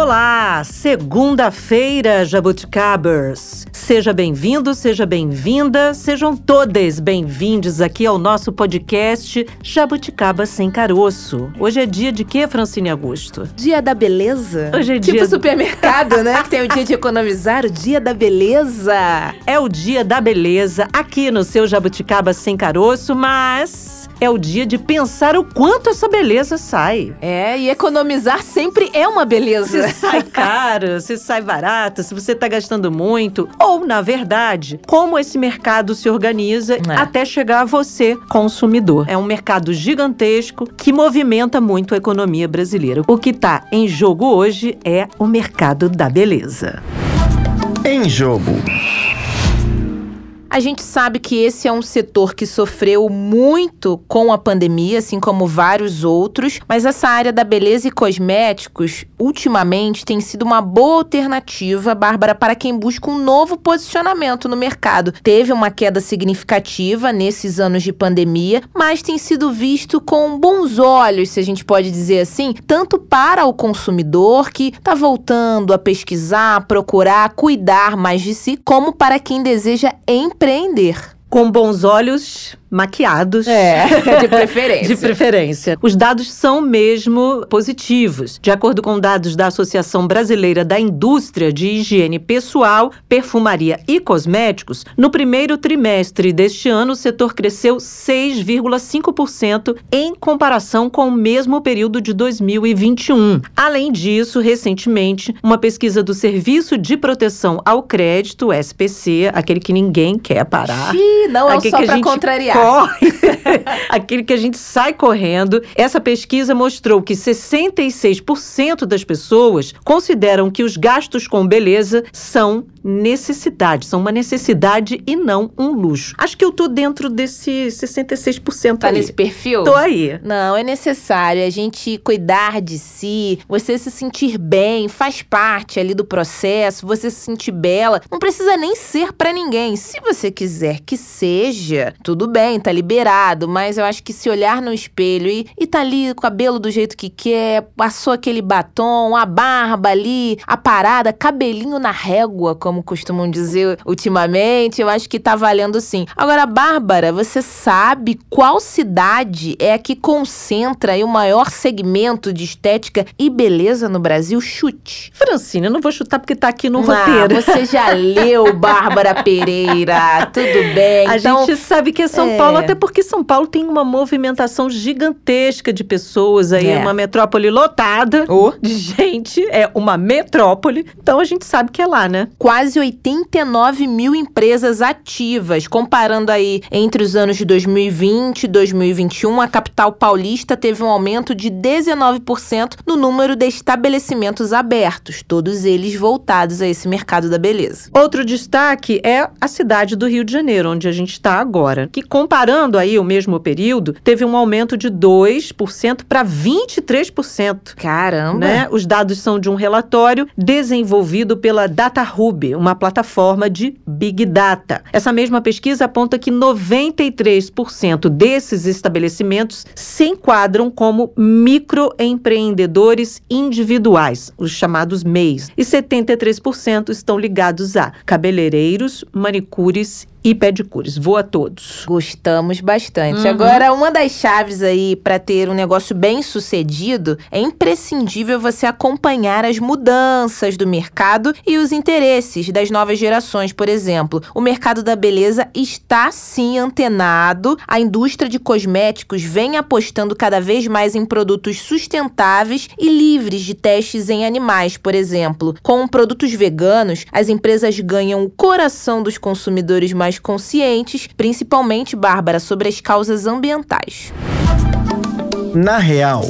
Olá, segunda-feira, jabuticabers. Seja bem-vindo, seja bem-vinda, sejam todas bem-vindos aqui ao nosso podcast Jabuticaba Sem Caroço. Hoje é dia de quê, Francine Augusto? Dia da beleza? Hoje é tipo dia... supermercado, né? Que tem o dia de economizar, o dia da beleza. É o dia da beleza aqui no seu Jabuticaba Sem Caroço, mas é o dia de pensar o quanto essa beleza sai. É, e economizar sempre é uma beleza. Se sai caro, se sai barato, se você está gastando muito. Ou, na verdade, como esse mercado se organiza é. até chegar a você, consumidor. É um mercado gigantesco que movimenta muito a economia brasileira. O que está em jogo hoje é o mercado da beleza. Em jogo. A gente sabe que esse é um setor que sofreu muito com a pandemia, assim como vários outros, mas essa área da beleza e cosméticos, ultimamente, tem sido uma boa alternativa, Bárbara, para quem busca um novo posicionamento no mercado. Teve uma queda significativa nesses anos de pandemia, mas tem sido visto com bons olhos, se a gente pode dizer assim, tanto para o consumidor que está voltando a pesquisar, procurar, cuidar mais de si, como para quem deseja empreender empreender. Com bons olhos, maquiados. É, de preferência. de preferência. Os dados são mesmo positivos. De acordo com dados da Associação Brasileira da Indústria de Higiene Pessoal, Perfumaria e Cosméticos, no primeiro trimestre deste ano, o setor cresceu 6,5% em comparação com o mesmo período de 2021. Além disso, recentemente, uma pesquisa do Serviço de Proteção ao Crédito, SPC, aquele que ninguém quer parar. Ih, não é só para contrariar corre, aquele que a gente sai correndo. Essa pesquisa mostrou que 66% das pessoas consideram que os gastos com beleza são necessidade, são uma necessidade e não um luxo. Acho que eu tô dentro desse 66% Tá aí. nesse perfil? Tô aí. Não, é necessário a gente cuidar de si, você se sentir bem, faz parte ali do processo, você se sentir bela. Não precisa nem ser para ninguém. Se você quiser que seja, tudo bem, tá liberado, mas eu acho que se olhar no espelho e, e tá ali com o cabelo do jeito que quer, passou aquele batom, a barba ali, a parada, cabelinho na régua, como costumam dizer ultimamente, eu acho que tá valendo sim. Agora, Bárbara, você sabe qual cidade é a que concentra o maior segmento de estética e beleza no Brasil? Chute. Francine, eu não vou chutar porque tá aqui no ah, roteiro. Você já leu Bárbara Pereira, tudo bem. A então, gente sabe que é São é... Paulo, até porque São Paulo tem uma movimentação gigantesca de pessoas aí, é. uma metrópole lotada oh. de gente, é uma metrópole. Então a gente sabe que é lá, né? Quase quase 89 mil empresas ativas. Comparando aí entre os anos de 2020 e 2021, a capital paulista teve um aumento de 19% no número de estabelecimentos abertos, todos eles voltados a esse mercado da beleza. Outro destaque é a cidade do Rio de Janeiro, onde a gente está agora, que comparando aí o mesmo período, teve um aumento de 2% para 23%. Caramba! Né? Os dados são de um relatório desenvolvido pela DataHub, uma plataforma de Big Data. Essa mesma pesquisa aponta que 93% desses estabelecimentos se enquadram como microempreendedores individuais, os chamados MEIs, e 73% estão ligados a cabeleireiros, manicures e pedicures. Vou a todos. Gostamos bastante. Uhum. Agora, uma das chaves aí para ter um negócio bem sucedido é imprescindível você acompanhar as mudanças do mercado e os interesses das novas gerações, por exemplo. O mercado da beleza está sim antenado. A indústria de cosméticos vem apostando cada vez mais em produtos sustentáveis e livres de testes em animais, por exemplo. Com produtos veganos, as empresas ganham o coração dos consumidores mais conscientes, principalmente, Bárbara, sobre as causas ambientais. Na real.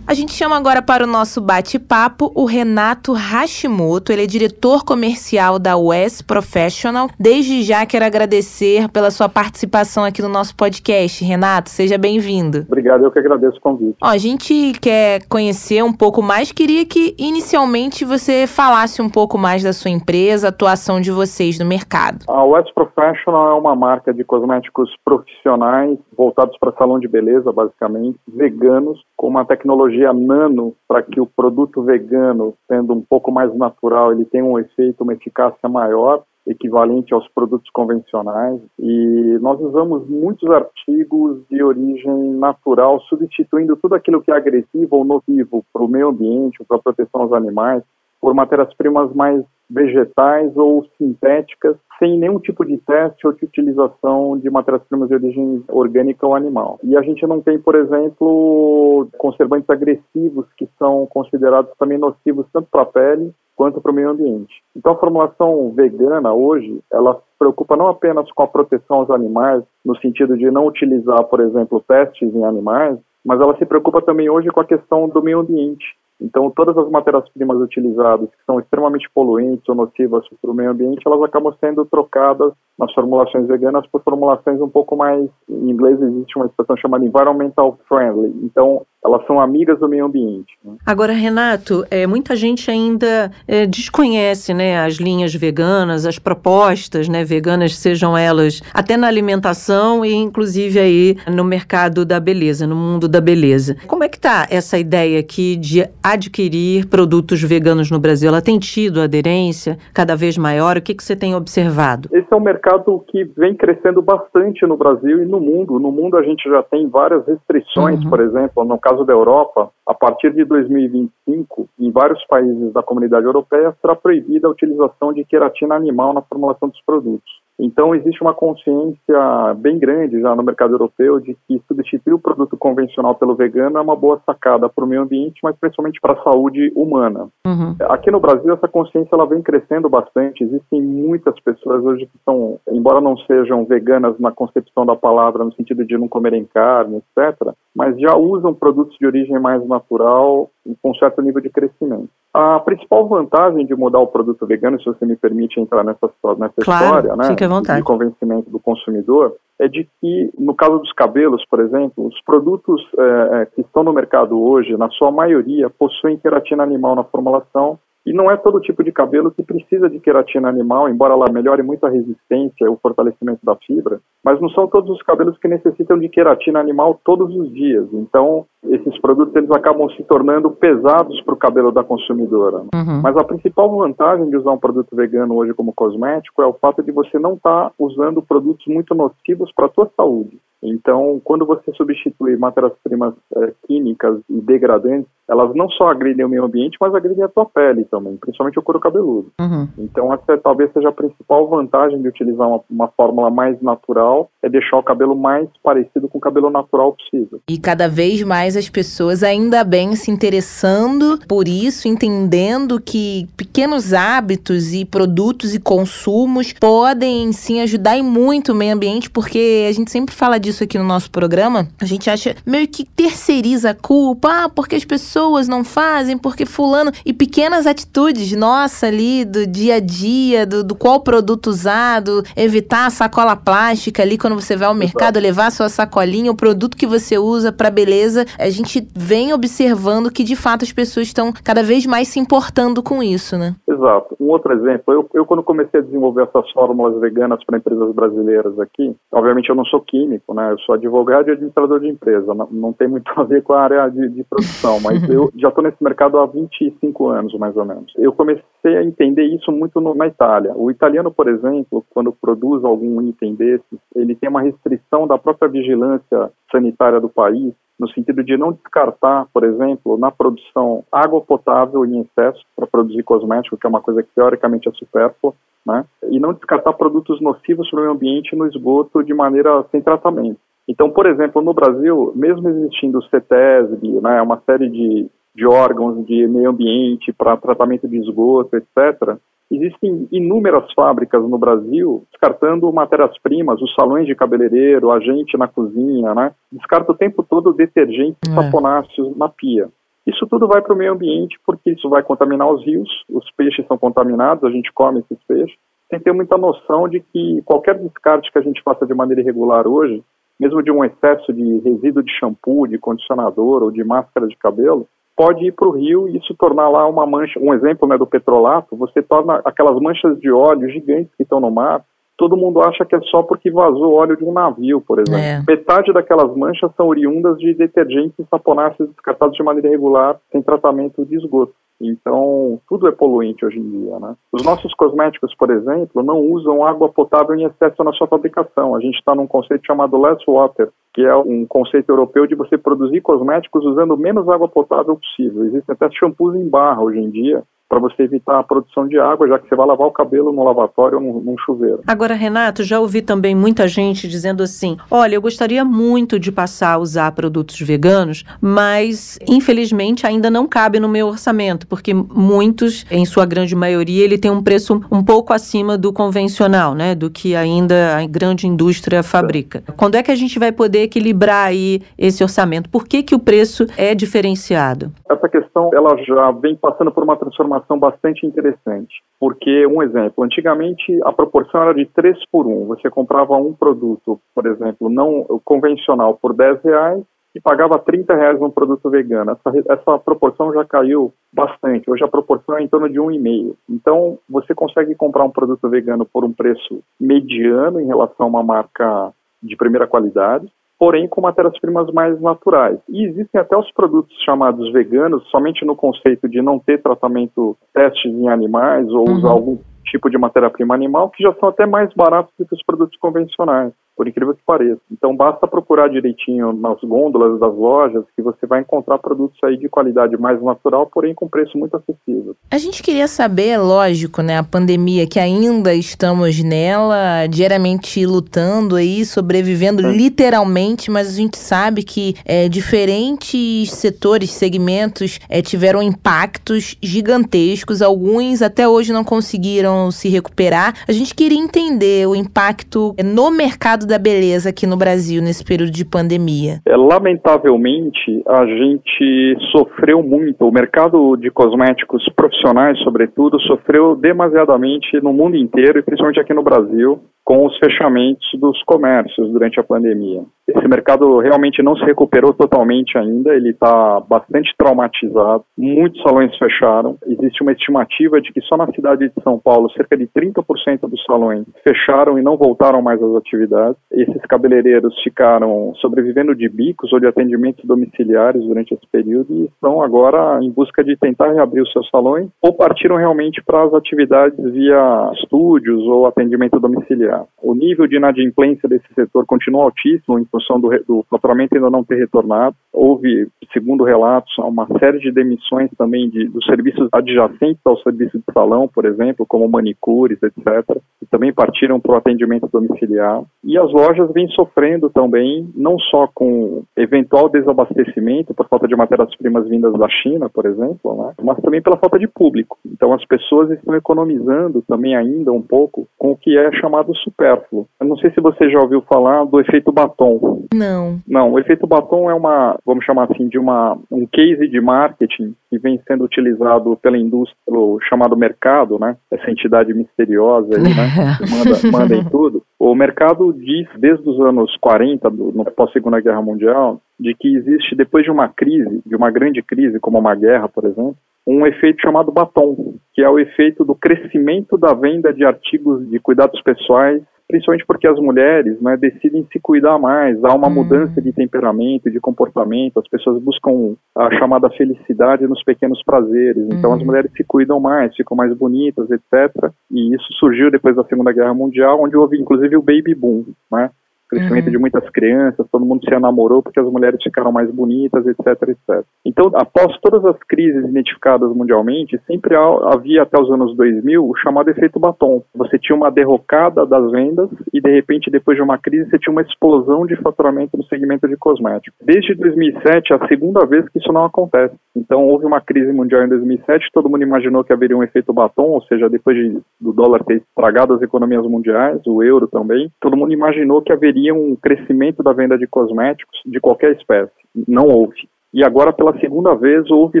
A gente chama agora para o nosso bate-papo o Renato Hashimoto. Ele é diretor comercial da West Professional. Desde já quero agradecer pela sua participação aqui no nosso podcast. Renato, seja bem-vindo. Obrigado, eu que agradeço o convite. Ó, a gente quer conhecer um pouco mais. Queria que inicialmente você falasse um pouco mais da sua empresa, a atuação de vocês no mercado. A West Professional é uma marca de cosméticos profissionais voltados para salão de beleza, basicamente, veganos, com uma tecnologia nano para que o produto vegano, sendo um pouco mais natural, ele tenha um efeito, uma eficácia maior equivalente aos produtos convencionais. E nós usamos muitos artigos de origem natural, substituindo tudo aquilo que é agressivo ou nocivo para o meio ambiente ou para a proteção aos animais por matérias-primas mais vegetais ou sintéticas, sem nenhum tipo de teste ou de utilização de matérias-primas de origem orgânica ou animal. E a gente não tem, por exemplo, conservantes agressivos que são considerados também nocivos tanto para a pele quanto para o meio ambiente. Então a formulação vegana hoje, ela se preocupa não apenas com a proteção aos animais, no sentido de não utilizar, por exemplo, testes em animais, mas ela se preocupa também hoje com a questão do meio ambiente. Então, todas as matérias-primas utilizadas, que são extremamente poluentes ou nocivas para o meio ambiente, elas acabam sendo trocadas nas formulações veganas por formulações um pouco mais, em inglês existe uma expressão chamada environmental friendly. Então, elas são amigas do meio ambiente. Né? Agora, Renato, é, muita gente ainda é, desconhece né, as linhas veganas, as propostas né, veganas, sejam elas até na alimentação e inclusive aí no mercado da beleza, no mundo da beleza. Como é que está essa ideia aqui de adquirir produtos veganos no Brasil? Ela tem tido aderência cada vez maior? O que, que você tem observado? Esse é um mercado que vem crescendo bastante no Brasil e no mundo. No mundo a gente já tem várias restrições, uhum. por exemplo, no caso caso da Europa, a partir de 2025, em vários países da comunidade europeia, será proibida a utilização de queratina animal na formulação dos produtos. Então, existe uma consciência bem grande já no mercado europeu de que substituir o produto convencional pelo vegano é uma boa sacada para o meio ambiente, mas principalmente para a saúde humana. Uhum. Aqui no Brasil, essa consciência ela vem crescendo bastante. Existem muitas pessoas hoje que são, embora não sejam veganas na concepção da palavra, no sentido de não comerem carne, etc., mas já usam produtos de origem mais natural com um certo nível de crescimento. A principal vantagem de mudar o produto vegano, se você me permite entrar nessa, nessa claro, história, né, fique à vontade. de convencimento do consumidor, é de que, no caso dos cabelos, por exemplo, os produtos é, que estão no mercado hoje, na sua maioria, possuem queratina animal na formulação e não é todo tipo de cabelo que precisa de queratina animal, embora ela melhore muito a resistência e o fortalecimento da fibra, mas não são todos os cabelos que necessitam de queratina animal todos os dias. Então, esses produtos eles acabam se tornando pesados para o cabelo da consumidora. Uhum. Mas a principal vantagem de usar um produto vegano hoje como cosmético é o fato de você não estar tá usando produtos muito nocivos para a sua saúde. Então, quando você substitui matérias-primas é, químicas e degradantes, elas não só agridem o meio ambiente, mas agridem a tua pele também, principalmente o couro cabeludo. Uhum. Então, essa talvez seja a principal vantagem de utilizar uma, uma fórmula mais natural, é deixar o cabelo mais parecido com o cabelo natural possível. E cada vez mais as pessoas, ainda bem, se interessando por isso, entendendo que pequenos hábitos e produtos e consumos podem sim ajudar e muito o meio ambiente, porque a gente sempre fala disso aqui no nosso programa, a gente acha meio que terceiriza a culpa, ah, porque as pessoas não fazem, porque fulano. E pequenas atitudes, nossa, ali do dia a dia, do, do qual produto usado, evitar a sacola plástica ali quando você vai ao mercado, levar a sua sacolinha, o produto que você usa para beleza. A gente vem observando que de fato as pessoas estão cada vez mais se importando com isso, né? Exato. Um outro exemplo, eu, eu quando comecei a desenvolver essas fórmulas veganas para empresas brasileiras aqui, obviamente eu não sou químico, né? Eu sou advogado e administrador de empresa, não, não tem muito a ver com a área de, de produção, mas eu já estou nesse mercado há 25 anos, mais ou menos. Eu comecei a entender isso muito no, na Itália. O italiano, por exemplo, quando produz algum item desses, ele tem uma restrição da própria vigilância sanitária do país, no sentido de não descartar, por exemplo, na produção água potável em excesso para produzir cosmético, que é uma coisa que teoricamente é supérflua, né? e não descartar produtos nocivos para o meio ambiente no esgoto de maneira sem tratamento. Então, por exemplo, no Brasil, mesmo existindo o CETESB, né, uma série de, de órgãos de meio ambiente para tratamento de esgoto, etc., existem inúmeras fábricas no Brasil descartando matérias-primas, os salões de cabeleireiro, a gente na cozinha, né? Descarta o tempo todo detergentes e é. saponáceos na pia. Isso tudo vai para o meio ambiente porque isso vai contaminar os rios, os peixes são contaminados, a gente come esses peixes, sem ter muita noção de que qualquer descarte que a gente faça de maneira irregular hoje, mesmo de um excesso de resíduo de shampoo, de condicionador ou de máscara de cabelo, pode ir para o rio e isso tornar lá uma mancha. Um exemplo né, do petrolato, você torna aquelas manchas de óleo gigantes que estão no mar todo mundo acha que é só porque vazou óleo de um navio, por exemplo. É. Metade daquelas manchas são oriundas de detergentes e saponáceos descartados de maneira irregular, sem tratamento de esgoto. Então, tudo é poluente hoje em dia, né? Os nossos cosméticos, por exemplo, não usam água potável em excesso na sua fabricação. A gente está num conceito chamado less water, que é um conceito europeu de você produzir cosméticos usando menos água potável possível. Existem até shampoos em barra hoje em dia, para você evitar a produção de água, já que você vai lavar o cabelo no lavatório ou num, chuveiro. Agora, Renato, já ouvi também muita gente dizendo assim: olha, eu gostaria muito de passar a usar produtos veganos, mas infelizmente ainda não cabe no meu orçamento, porque muitos, em sua grande maioria, ele tem um preço um pouco acima do convencional, né? Do que ainda a grande indústria fabrica. É. Quando é que a gente vai poder equilibrar aí esse orçamento? Por que, que o preço é diferenciado? Essa questão ela já vem passando por uma transformação informação bastante interessante. Porque, um exemplo, antigamente a proporção era de 3 por 1. Você comprava um produto, por exemplo, não convencional por 10 reais e pagava 30 reais num produto vegano. Essa, essa proporção já caiu bastante. Hoje a proporção é em torno de 1,5. Então, você consegue comprar um produto vegano por um preço mediano em relação a uma marca de primeira qualidade porém com matérias-primas mais naturais. E existem até os produtos chamados veganos, somente no conceito de não ter tratamento testes em animais ou uhum. usar algum tipo de matéria-prima animal, que já são até mais baratos do que os produtos convencionais por incrível que pareça. Então basta procurar direitinho nas gôndolas das lojas que você vai encontrar produtos aí de qualidade mais natural, porém com preço muito acessível. A gente queria saber, lógico, né, a pandemia que ainda estamos nela, diariamente lutando aí, sobrevivendo Sim. literalmente, mas a gente sabe que é, diferentes setores, segmentos é, tiveram impactos gigantescos, alguns até hoje não conseguiram se recuperar. A gente queria entender o impacto no mercado da beleza aqui no Brasil nesse período de pandemia? É, lamentavelmente, a gente sofreu muito. O mercado de cosméticos profissionais, sobretudo, sofreu demasiadamente no mundo inteiro e principalmente aqui no Brasil com os fechamentos dos comércios durante a pandemia. Esse mercado realmente não se recuperou totalmente ainda, ele está bastante traumatizado. Muitos salões fecharam. Existe uma estimativa de que só na cidade de São Paulo cerca de 30% dos salões fecharam e não voltaram mais às atividades. Esses cabeleireiros ficaram sobrevivendo de bicos ou de atendimentos domiciliares durante esse período e estão agora em busca de tentar reabrir os seus salões ou partiram realmente para as atividades via estúdios ou atendimento domiciliar. O nível de inadimplência desse setor continua altíssimo função do, do faturamento ainda não ter retornado. Houve, segundo relatos, uma série de demissões também de, dos serviços adjacentes ao serviço de salão, por exemplo, como manicures, etc., que também partiram para o atendimento domiciliar. E as lojas vêm sofrendo também, não só com eventual desabastecimento por falta de matérias-primas vindas da China, por exemplo, né, mas também pela falta de público. Então as pessoas estão economizando também ainda um pouco com o que é chamado supérfluo. Eu não sei se você já ouviu falar do efeito batom. Não. Não, o efeito batom é uma, vamos chamar assim, de uma um case de marketing que vem sendo utilizado pela indústria, pelo chamado mercado, né? Essa entidade misteriosa aí, né? Que manda, manda em tudo. O mercado diz, desde os anos 40, do, no pós-segunda guerra mundial, de que existe, depois de uma crise, de uma grande crise, como uma guerra, por exemplo, um efeito chamado batom, que é o efeito do crescimento da venda de artigos de cuidados pessoais, principalmente porque as mulheres né, decidem se cuidar mais, há uma hum. mudança de temperamento, de comportamento, as pessoas buscam a chamada felicidade nos pequenos prazeres, então hum. as mulheres se cuidam mais, ficam mais bonitas, etc. E isso surgiu depois da Segunda Guerra Mundial, onde houve inclusive o baby boom, né? Crescimento uhum. de muitas crianças, todo mundo se enamorou porque as mulheres ficaram mais bonitas, etc, etc. Então, após todas as crises identificadas mundialmente, sempre havia até os anos 2000 o chamado efeito batom. Você tinha uma derrocada das vendas e de repente depois de uma crise você tinha uma explosão de faturamento no segmento de cosméticos. Desde 2007 é a segunda vez que isso não acontece. Então, houve uma crise mundial em 2007, todo mundo imaginou que haveria um efeito batom, ou seja, depois de, do dólar ter estragado as economias mundiais, o euro também, todo mundo imaginou que haveria teria um crescimento da venda de cosméticos de qualquer espécie. Não houve. E agora, pela segunda vez, houve,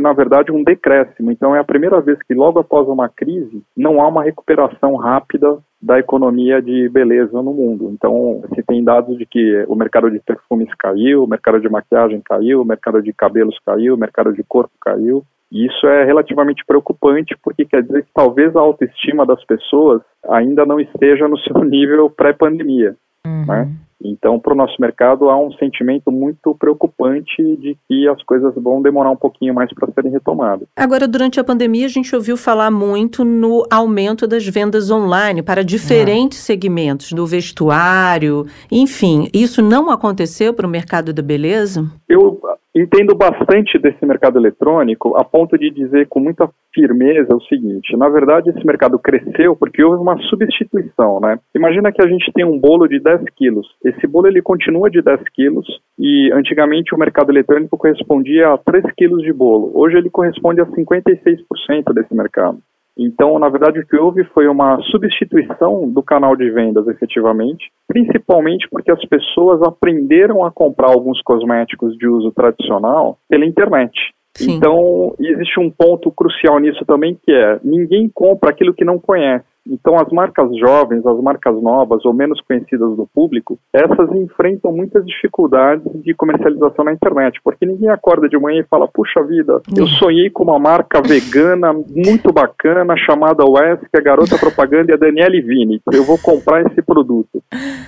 na verdade, um decréscimo. Então, é a primeira vez que, logo após uma crise, não há uma recuperação rápida da economia de beleza no mundo. Então, se tem dados de que o mercado de perfumes caiu, o mercado de maquiagem caiu, o mercado de cabelos caiu, o mercado de corpo caiu. E isso é relativamente preocupante, porque quer dizer que talvez a autoestima das pessoas ainda não esteja no seu nível pré-pandemia. Uhum. Né? Então, para o nosso mercado, há um sentimento muito preocupante de que as coisas vão demorar um pouquinho mais para serem retomadas. Agora, durante a pandemia, a gente ouviu falar muito no aumento das vendas online para diferentes ah. segmentos, do vestuário, enfim. Isso não aconteceu para o mercado da beleza? Eu entendo bastante desse mercado eletrônico a ponto de dizer com muita firmeza o seguinte: na verdade, esse mercado cresceu porque houve uma substituição, né? Imagina que a gente tem um bolo de 10 quilos. Esse bolo ele continua de 10 quilos e antigamente o mercado eletrônico correspondia a 3 quilos de bolo. Hoje ele corresponde a 56% desse mercado. Então, na verdade, o que houve foi uma substituição do canal de vendas, efetivamente, principalmente porque as pessoas aprenderam a comprar alguns cosméticos de uso tradicional pela internet. Sim. Então, existe um ponto crucial nisso também, que é ninguém compra aquilo que não conhece. Então, as marcas jovens, as marcas novas ou menos conhecidas do público, essas enfrentam muitas dificuldades de comercialização na internet, porque ninguém acorda de manhã e fala: puxa vida, eu sonhei com uma marca vegana muito bacana chamada Wes, que é a garota propaganda e a Daniele Vini. Eu vou comprar esse produto.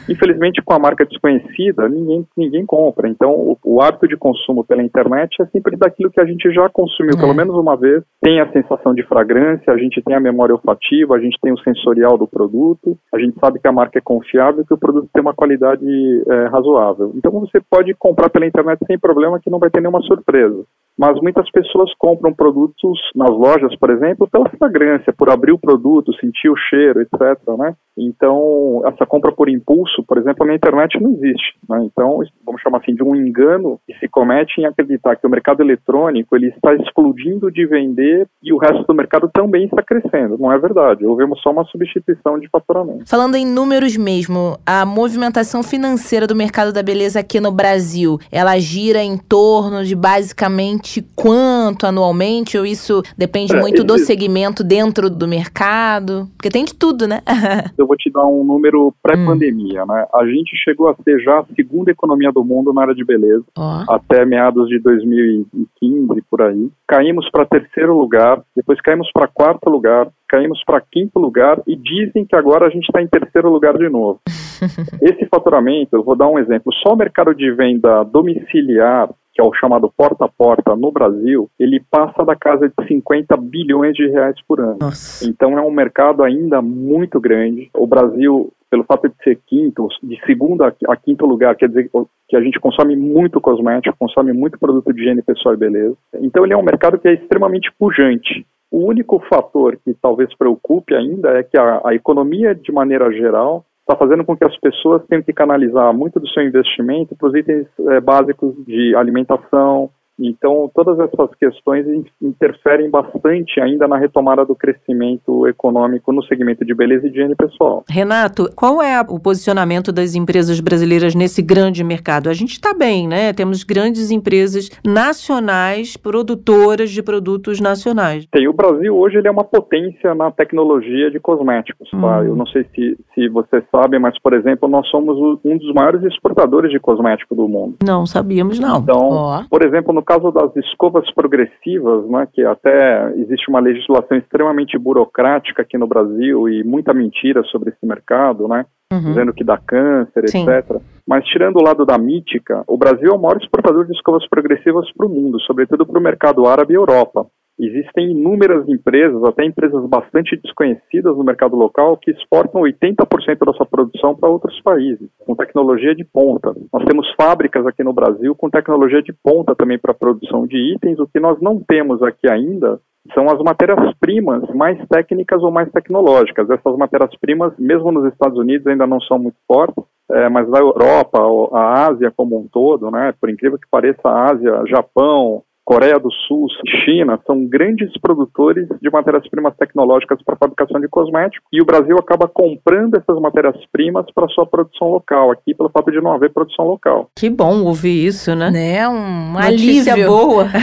Infelizmente, com a marca desconhecida, ninguém, ninguém compra. Então, o, o hábito de consumo pela internet é sempre daquilo que a gente já consumiu é. pelo menos uma vez. Tem a sensação de fragrância, a gente tem a memória olfativa, a gente tem o sensorial do produto, a gente sabe que a marca é confiável e que o produto tem uma qualidade é, razoável. Então você pode comprar pela internet sem problema que não vai ter nenhuma surpresa mas muitas pessoas compram produtos nas lojas, por exemplo, pela fragrância, por abrir o produto, sentir o cheiro, etc. Né? Então, essa compra por impulso, por exemplo, na internet não existe. Né? Então, vamos chamar assim de um engano que se comete em acreditar que o mercado eletrônico ele está explodindo de vender e o resto do mercado também está crescendo. Não é verdade. Houvemos só uma substituição de faturamento. Falando em números mesmo, a movimentação financeira do mercado da beleza aqui no Brasil, ela gira em torno de basicamente quanto anualmente? Ou isso depende é, muito do segmento dentro do mercado? Porque tem de tudo, né? Eu vou te dar um número pré-pandemia, hum. né? A gente chegou a ser já a segunda economia do mundo na área de beleza, oh. até meados de 2015, por aí. Caímos para terceiro lugar, depois caímos para quarto lugar, caímos para quinto lugar e dizem que agora a gente está em terceiro lugar de novo. Esse faturamento, eu vou dar um exemplo, só o mercado de venda domiciliar que é o chamado porta a porta no Brasil, ele passa da casa de 50 bilhões de reais por ano. Nossa. Então é um mercado ainda muito grande. O Brasil pelo fato de ser quinto, de segundo a quinto lugar, quer dizer que a gente consome muito cosmético, consome muito produto de higiene pessoal e beleza. Então ele é um mercado que é extremamente pujante. O único fator que talvez preocupe ainda é que a, a economia, de maneira geral, está fazendo com que as pessoas tenham que canalizar muito do seu investimento para os itens é, básicos de alimentação, então, todas essas questões interferem bastante ainda na retomada do crescimento econômico no segmento de beleza e higiene pessoal. Renato, qual é o posicionamento das empresas brasileiras nesse grande mercado? A gente está bem, né? Temos grandes empresas nacionais, produtoras de produtos nacionais. Tem. O Brasil hoje ele é uma potência na tecnologia de cosméticos. Tá? Hum. Eu não sei se, se você sabe, mas, por exemplo, nós somos um dos maiores exportadores de cosmético do mundo. Não sabíamos, não. Então, oh. por exemplo, no caso das escovas progressivas, né, que até existe uma legislação extremamente burocrática aqui no Brasil e muita mentira sobre esse mercado, né, uhum. dizendo que dá câncer, Sim. etc. Mas tirando o lado da mítica, o Brasil é o maior exportador de escovas progressivas para o mundo, sobretudo para o mercado árabe e Europa. Existem inúmeras empresas, até empresas bastante desconhecidas no mercado local, que exportam 80% da sua produção para outros países, com tecnologia de ponta. Nós temos fábricas aqui no Brasil com tecnologia de ponta também para a produção de itens. O que nós não temos aqui ainda são as matérias-primas mais técnicas ou mais tecnológicas. Essas matérias-primas, mesmo nos Estados Unidos, ainda não são muito fortes, é, mas na Europa, a Ásia como um todo, né, por incrível que pareça, a Ásia, Japão, Coreia do Sul, China, são grandes produtores de matérias-primas tecnológicas para fabricação de cosméticos e o Brasil acaba comprando essas matérias-primas para sua produção local, aqui pelo fato de não haver produção local. Que bom ouvir isso, né? Né, um Notícia alívio. boa.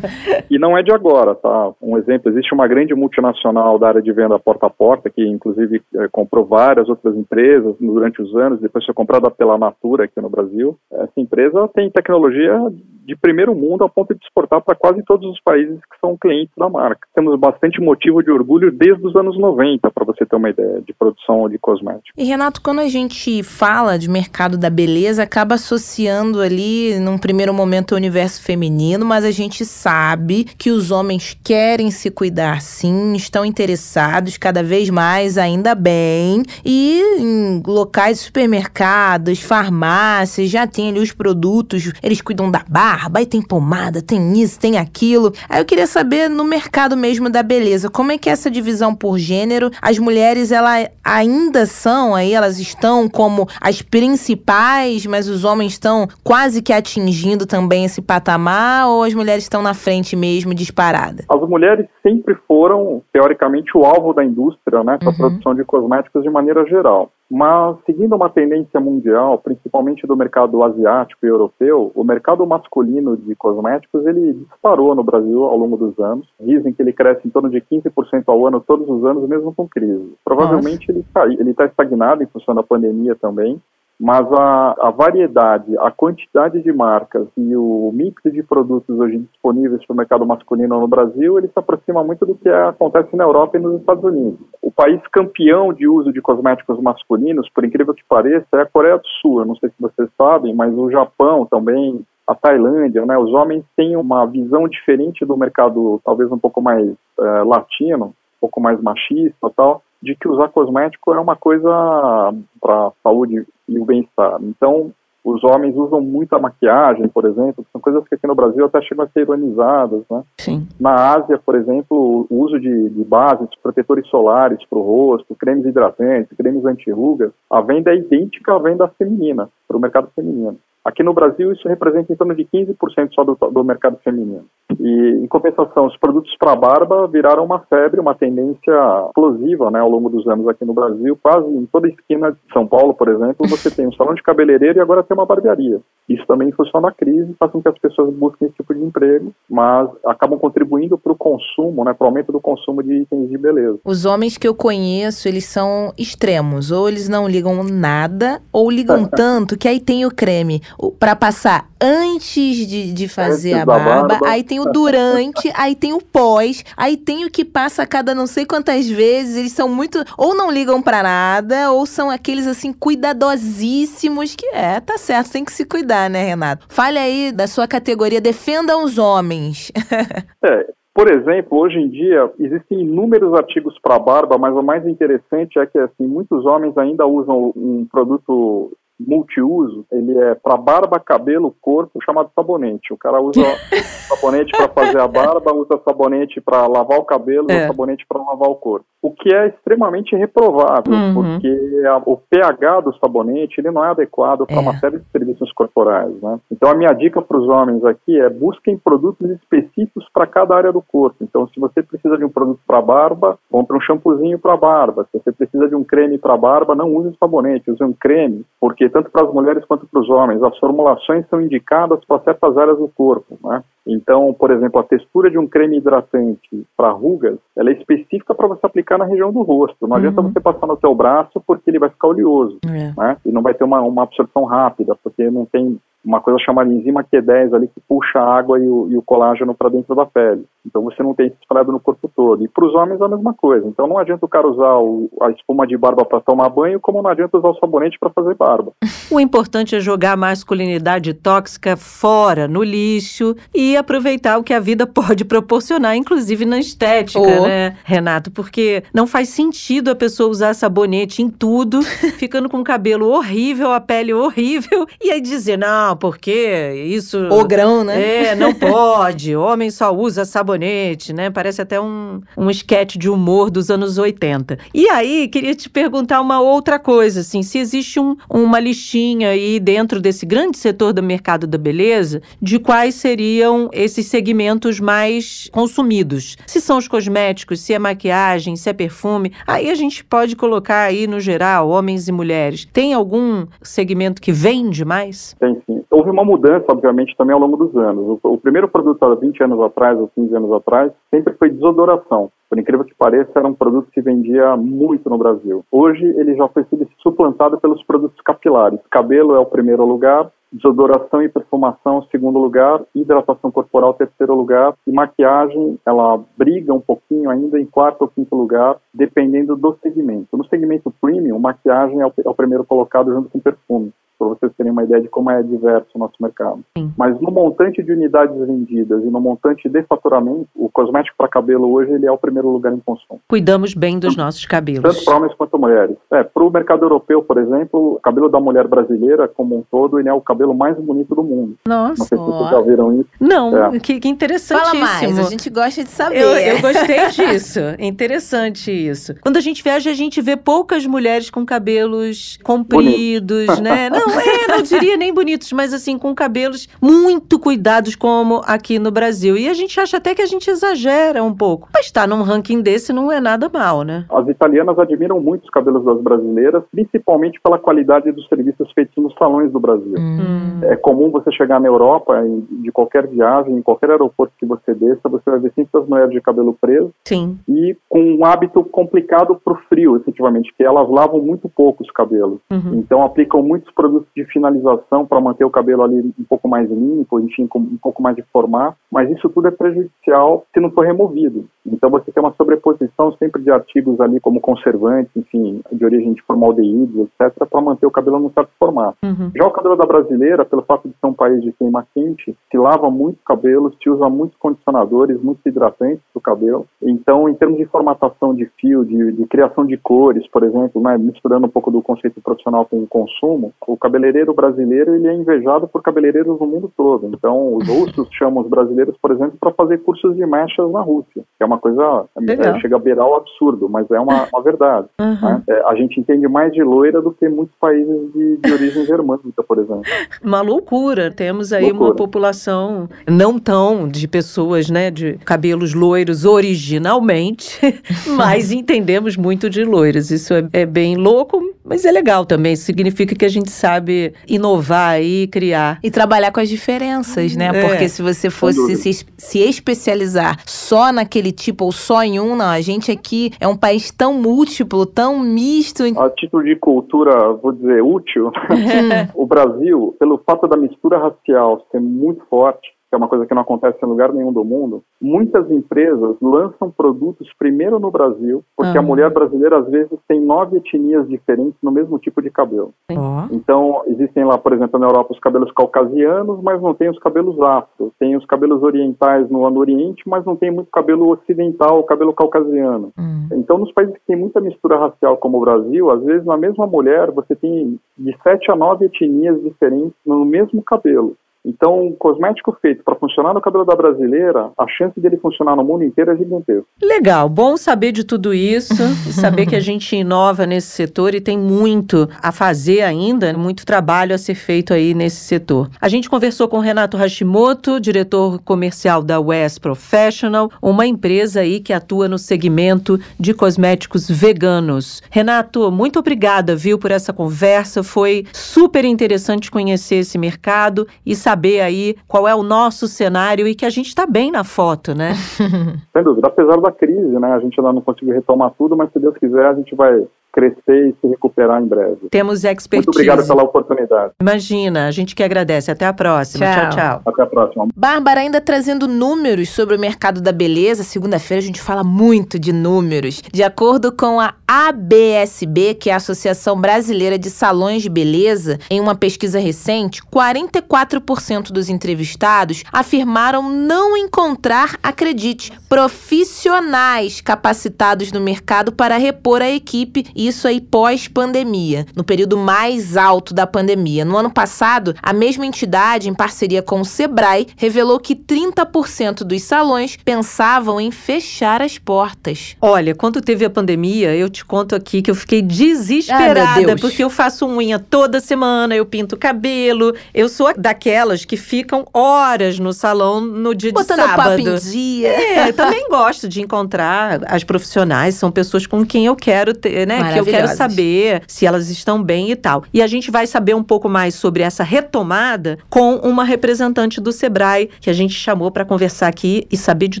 E não é de agora, tá? Um exemplo, existe uma grande multinacional da área de venda porta a porta, que inclusive eh, comprou várias outras empresas durante os anos, depois foi comprada pela Natura aqui no Brasil. Essa empresa tem tecnologia de primeiro mundo a ponto de exportar para quase todos os países que são clientes da marca. Temos bastante motivo de orgulho desde os anos 90, para você ter uma ideia, de produção de cosméticos. E Renato, quando a gente fala de mercado da beleza, acaba associando ali, num primeiro momento, o universo feminino, mas a gente sabe que os homens querem se cuidar sim, estão interessados cada vez mais, ainda bem, e em locais, supermercados, farmácias, já tem ali os produtos, eles cuidam da barba, aí tem pomada, tem isso, tem aquilo. Aí eu queria saber, no mercado mesmo da beleza, como é que é essa divisão por gênero? As mulheres, elas ainda são aí, elas estão como as principais, mas os homens estão quase que atingindo também esse patamar, ou as mulheres estão na frente mesmo, disparada? As mulheres sempre foram, teoricamente, o alvo da indústria, né, para a Uhum. produção de cosméticos de maneira geral. Mas, seguindo uma tendência mundial, principalmente do mercado asiático e europeu, o mercado masculino de cosméticos ele disparou no Brasil ao longo dos anos. Dizem que ele cresce em torno de 15% ao ano todos os anos, mesmo com crise. Provavelmente ele está ele tá estagnado em função da pandemia também, mas a, a variedade, a quantidade de marcas e o mix de produtos hoje disponíveis para o mercado masculino no Brasil, ele se aproxima muito do que acontece na Europa e nos Estados Unidos. O país campeão de uso de cosméticos masculinos, por incrível que pareça, é a Coreia do Sul. Eu não sei se vocês sabem, mas o Japão também, a Tailândia, né? Os homens têm uma visão diferente do mercado, talvez um pouco mais eh, latino, um pouco mais machista, tal, de que usar cosmético é uma coisa para saúde e o bem-estar. Então, os homens usam muita maquiagem, por exemplo, que são coisas que aqui no Brasil até chegam a ser ironizadas, né? Sim. Na Ásia, por exemplo, o uso de, de bases, protetores solares para o rosto, cremes hidratantes, cremes anti-rugas, a venda é idêntica à venda feminina, para o mercado feminino. Aqui no Brasil, isso representa em torno de 15% só do, do mercado feminino. E, em compensação, os produtos para barba viraram uma febre, uma tendência explosiva né, ao longo dos anos aqui no Brasil. Quase em toda esquina de São Paulo, por exemplo, você tem um salão de cabeleireiro e agora tem uma barbearia. Isso também, em função da crise, faz com que as pessoas busquem esse tipo de emprego, mas acabam contribuindo para o consumo, né, para o aumento do consumo de itens de beleza. Os homens que eu conheço, eles são extremos. Ou eles não ligam nada, ou ligam tanto que aí tem o creme pra passar antes de, de fazer Antes a barba, barba. aí tem o durante, aí tem o pós, aí tem o que passa a cada não sei quantas vezes. Eles são muito. Ou não ligam pra nada, ou são aqueles assim, cuidadosíssimos que é, tá certo, tem que se cuidar, né, Renato? Fale aí da sua categoria, defendam os homens. É, por exemplo, hoje em dia existem inúmeros artigos para barba, mas o mais interessante é que assim muitos homens ainda usam um produto multiuso. Ele é para barba, cabelo, corpo, chamado sabonete. O cara usa sabonete para fazer a barba, usa sabonete para lavar o cabelo, É. usa sabonete para lavar o corpo. O que é extremamente reprovável, Uhum. porque a- o pH do sabonete ele não é adequado para É. uma série de serviços corporais, né? Então a minha dica para os homens aqui é busquem produtos específicos para cada área do corpo. Então se você precisa de um produto para barba, compre um shampoozinho para barba. Se você precisa de um creme para barba, não use sabonete, use um creme, porque tanto para as mulheres quanto para os homens as formulações são indicadas para certas áreas do corpo, né? Então, por exemplo, a textura de um creme hidratante para rugas, ela é específica para você aplicar na região do rosto. Não adianta Uhum. você passar no seu braço porque ele vai ficar oleoso É. né? E não vai ter uma, uma absorção rápida, porque não tem uma coisa chamada enzima Q10 ali que puxa a água e o, e o colágeno para dentro da pele. Então você não tem isso espalhado no corpo todo. E para os homens é a mesma coisa. Então não adianta o cara usar o- a espuma de barba para tomar banho, como não adianta usar o sabonete para fazer barba. O importante é jogar a masculinidade tóxica fora, no lixo, e aproveitar o que a vida pode proporcionar, inclusive na estética, Oh. né, Renato? Porque não faz sentido a pessoa usar sabonete em tudo, ficando com o cabelo horrível, a pele horrível, e aí dizer, não, não, porque isso. O grão, né? É, não pode. Homem só usa sabonete, né? Parece até um, um esquete de humor dos anos 80. E aí, queria te perguntar uma outra coisa, assim, se existe um, uma listinha aí dentro desse grande setor do mercado da beleza, de quais seriam esses segmentos mais consumidos. Se são os cosméticos, se é maquiagem, se é perfume. Aí a gente pode colocar aí, no geral, homens e mulheres. Tem algum segmento que vende mais? Tem sim. Houve uma mudança, obviamente, também ao longo dos anos. O, o primeiro produto há 20 anos atrás, ou 15 anos atrás, sempre foi desodoração. Por incrível que pareça, era um produto que vendia muito no Brasil. Hoje, ele já foi suplantado pelos produtos capilares. Cabelo é o primeiro lugar, desodoração e perfumação segundo lugar, hidratação corporal terceiro lugar e maquiagem ela briga um pouquinho ainda em quarto ou quinto lugar, dependendo do segmento. No segmento premium, maquiagem é o, é o primeiro colocado junto com perfume para vocês terem uma ideia de como é diverso o nosso mercado. Sim. Mas no montante de unidades vendidas e no montante de faturamento, o cosmético para cabelo hoje ele é o primeiro lugar em consumo. Cuidamos bem dos nossos cabelos. Tanto para homens quanto mulheres. É, para o mercado europeu, por exemplo, o cabelo da mulher brasileira, como um todo, ele é o cabelo mais bonito do mundo. Nossa. Não sei se vocês já viram isso. Não, é. que, que interessantíssimo. Fala mais, a gente gosta de saber. Eu, eu gostei disso. Interessante isso. Quando a gente viaja, a gente vê poucas mulheres com cabelos compridos, Bonito. né? Não, não é, não diria nem bonitos, mas assim, com cabelos muito cuidados, como aqui no Brasil. E a gente acha até que a gente exagera um pouco. Mas estar tá num ranking desse não é nada mal, né? As italianas admiram muito os cabelos das brasileiras, principalmente pela qualidade dos serviços feitos nos salões do Brasil. Hum. É comum você chegar na Europa, de qualquer viagem, em qualquer aeroporto que você desça, você vai ver sempre as mulheres de cabelo preso. Sim. E com um hábito complicado para o frio, efetivamente, que elas lavam muito pouco os cabelos. Uhum. Então aplicam muitos produtos de finalização para manter o cabelo ali um pouco mais limpo, enfim, com um pouco mais de formato, mas isso tudo é prejudicial se não for removido. Então você tem uma sobreposição sempre de artigos ali como conservantes, enfim, de origem de formaldeídos, etc, para manter o cabelo num certo formato. Uhum. Já o cabelo da brasileira, pelo fato de ser um país de clima quente, se lava muito cabelo, se usa muitos condicionadores, muitos hidratantes do cabelo. Então, em termos de formatação de fio, de, de criação de cores, por exemplo, né, misturando um pouco do conceito profissional com o consumo, o cabeleireiro brasileiro ele é invejado por cabeleireiros no mundo todo. Então, os russos chamam os brasileiros, por exemplo, para fazer cursos de mechas na Rússia, que é uma coisa é, chega a beirar o absurdo, mas é uma, uma verdade. Uhum. Né? É, a gente entende mais de loira do que muitos países de, de origem germânica, por exemplo. Uma loucura. Temos aí loucura. uma população não tão de pessoas, né, de cabelos loiros originalmente, mas entendemos muito de loiros. Isso é, é bem louco, mas é legal também. Significa que a gente sabe inovar e criar. E trabalhar com as diferenças, né? É. Porque se você fosse se, se especializar só naquele tipo ou só em um, não. A gente aqui é um país tão múltiplo, tão misto. A título de cultura, vou dizer, útil, o Brasil, pelo fato da mistura racial ser muito forte, que é uma coisa que não acontece em lugar nenhum do mundo, muitas empresas lançam produtos primeiro no Brasil, porque uhum. a ah. mulher brasileira às vezes tem nove etnias diferentes no mesmo tipo de cabelo. Uhum. Então, existem lá, por exemplo, na Europa os cabelos caucasianos, mas não tem os cabelos afro. Tem os cabelos orientais no, no Oriente, mas não tem muito cabelo ocidental, cabelo caucasiano. Uhum. Então, nos países que tem muita mistura racial, como o Brasil, às vezes na mesma mulher você tem de sete a nove etnias diferentes no mesmo cabelo. Então, um cosmético feito para funcionar no cabelo da brasileira, a chance dele funcionar no mundo inteiro é gigantesca. Legal, bom saber de tudo isso e saber que a gente inova nesse setor e tem muito a fazer ainda, muito trabalho a ser feito aí nesse setor. A gente conversou com Renato Hashimoto, diretor comercial da West Professional, uma empresa aí que atua no segmento de cosméticos veganos. Renato, muito obrigada, viu, por essa conversa. Foi super interessante conhecer esse mercado e saber saber aí qual é o nosso cenário e que a gente está bem na foto, né? Sem dúvida. Apesar da crise, né? A gente ainda não conseguiu retomar tudo, mas se Deus quiser, a gente vai crescer e se recuperar em breve. Temos expertise. Muito obrigado pela oportunidade. Imagina, a gente que agradece. Até a próxima. Tchau, tchau. tchau. Até a próxima. Bárbara, ainda trazendo números sobre o mercado da beleza. Segunda-feira a gente fala muito de números. De acordo com a ABSB, que é a Associação Brasileira de Salões de Beleza, em uma pesquisa recente, 44% dos entrevistados afirmaram não encontrar, acredite, profissionais capacitados no mercado para repor a equipe e isso aí pós-pandemia, no período mais alto da pandemia. No ano passado, a mesma entidade, em parceria com o Sebrae, revelou que 30% dos salões pensavam em fechar as portas. Olha, quando teve a pandemia, eu te conto aqui que eu fiquei desesperada, ah, porque eu faço unha toda semana, eu pinto cabelo, eu sou daquelas que ficam horas no salão no dia Botando de sábado. Botando papo em dia. É, eu também gosto de encontrar as profissionais, são pessoas com quem eu quero ter, né, que eu quero saber se elas estão bem e tal. E a gente vai saber um pouco mais sobre essa retomada com uma representante do Sebrae que a gente chamou para conversar aqui e saber de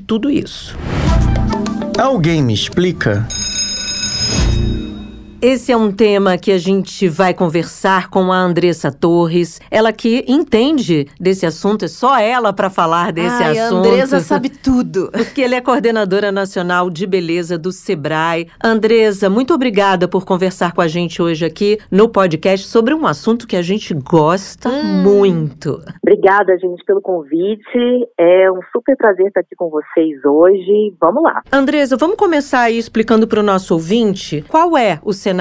tudo isso. Alguém me explica? Esse é um tema que a gente vai conversar com a Andressa Torres. Ela que entende desse assunto, é só ela para falar desse Ai, assunto. A Andressa sabe tudo. Porque ela é coordenadora nacional de beleza do Sebrae. Andresa, muito obrigada por conversar com a gente hoje aqui no podcast sobre um assunto que a gente gosta hum. muito. Obrigada, gente, pelo convite. É um super prazer estar aqui com vocês hoje. Vamos lá. Andresa, vamos começar aí explicando para o nosso ouvinte qual é o cenário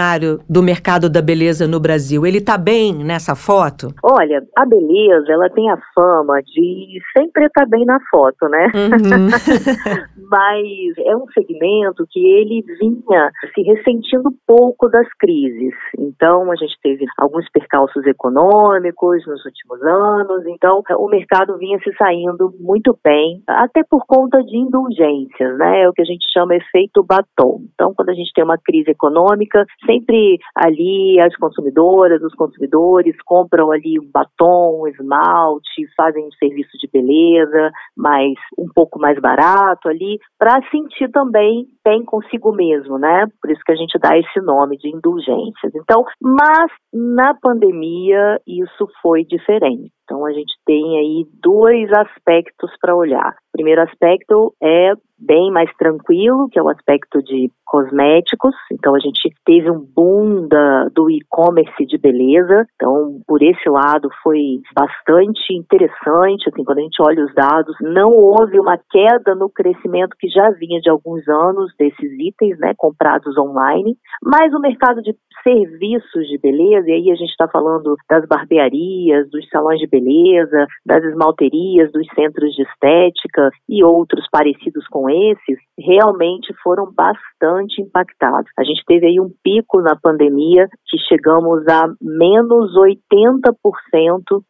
do mercado da beleza no Brasil? Ele está bem nessa foto? Olha, a beleza, ela tem a fama de sempre estar tá bem na foto, né? Uhum. Mas é um segmento que ele vinha se ressentindo pouco das crises. Então, a gente teve alguns percalços econômicos nos últimos anos, então o mercado vinha se saindo muito bem, até por conta de indulgências, né? É o que a gente chama efeito batom. Então, quando a gente tem uma crise econômica, sempre ali as consumidoras, os consumidores compram ali um batom, um esmalte, fazem um serviço de beleza, mas um pouco mais barato ali, para sentir também bem consigo mesmo, né? Por isso que a gente dá esse nome de indulgências. Então, mas na pandemia isso foi diferente. Então a gente tem aí dois aspectos para olhar. O primeiro aspecto é bem mais tranquilo, que é o aspecto de cosméticos. Então a gente teve um boom da, do e-commerce de beleza. Então por esse lado foi bastante interessante. Assim, quando a gente olha os dados, não houve uma queda no crescimento que já vinha de alguns anos desses itens, né, comprados online. Mas o mercado de serviços de beleza, e aí a gente está falando das barbearias, dos salões de beleza, das esmalterias, dos centros de estética e outros parecidos com esses, realmente foram bastante impactados. A gente teve aí um pico na pandemia que chegamos a menos 80%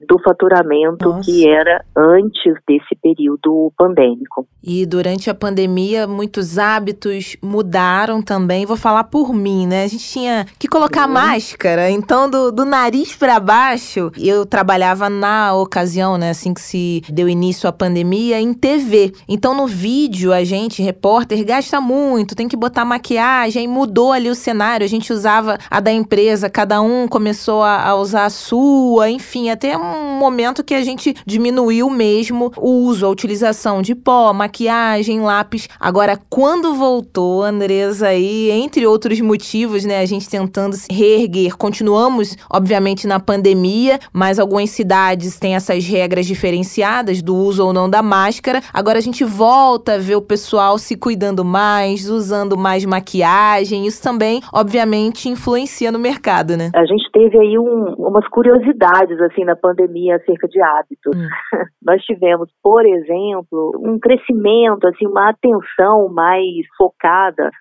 do faturamento Nossa. que era antes desse período pandêmico. E durante a pandemia, muitos hábitos mudaram também. Vou falar por mim, né? A gente tinha que colocar Sim. máscara, então do, do nariz para baixo. Eu trabalhava na ocasião, né, assim que se deu início à pandemia, em TV. Então no vídeo a gente, repórter, gasta muito, tem que botar maquiagem, mudou ali o cenário. A gente usava a da empresa, cada um começou a, a usar a sua, enfim, até um momento que a gente diminuiu mesmo o uso, a utilização de pó, maquiagem, lápis. Agora, quando voltou, Andresa, aí, entre outros motivos, né, a gente tentando se reerguer, continuamos, obviamente, na pandemia, mas algumas cidades têm essas regras diferenciadas do uso ou não da máscara. Agora a gente volta a ver o pessoal se cuidando mais, usando mais maquiagem. Isso também, obviamente, influencia no mercado, né? A gente teve aí um, umas curiosidades, assim, na pandemia acerca de hábitos. Hum. Nós tivemos, por exemplo, um crescimento, assim, uma atenção mais focada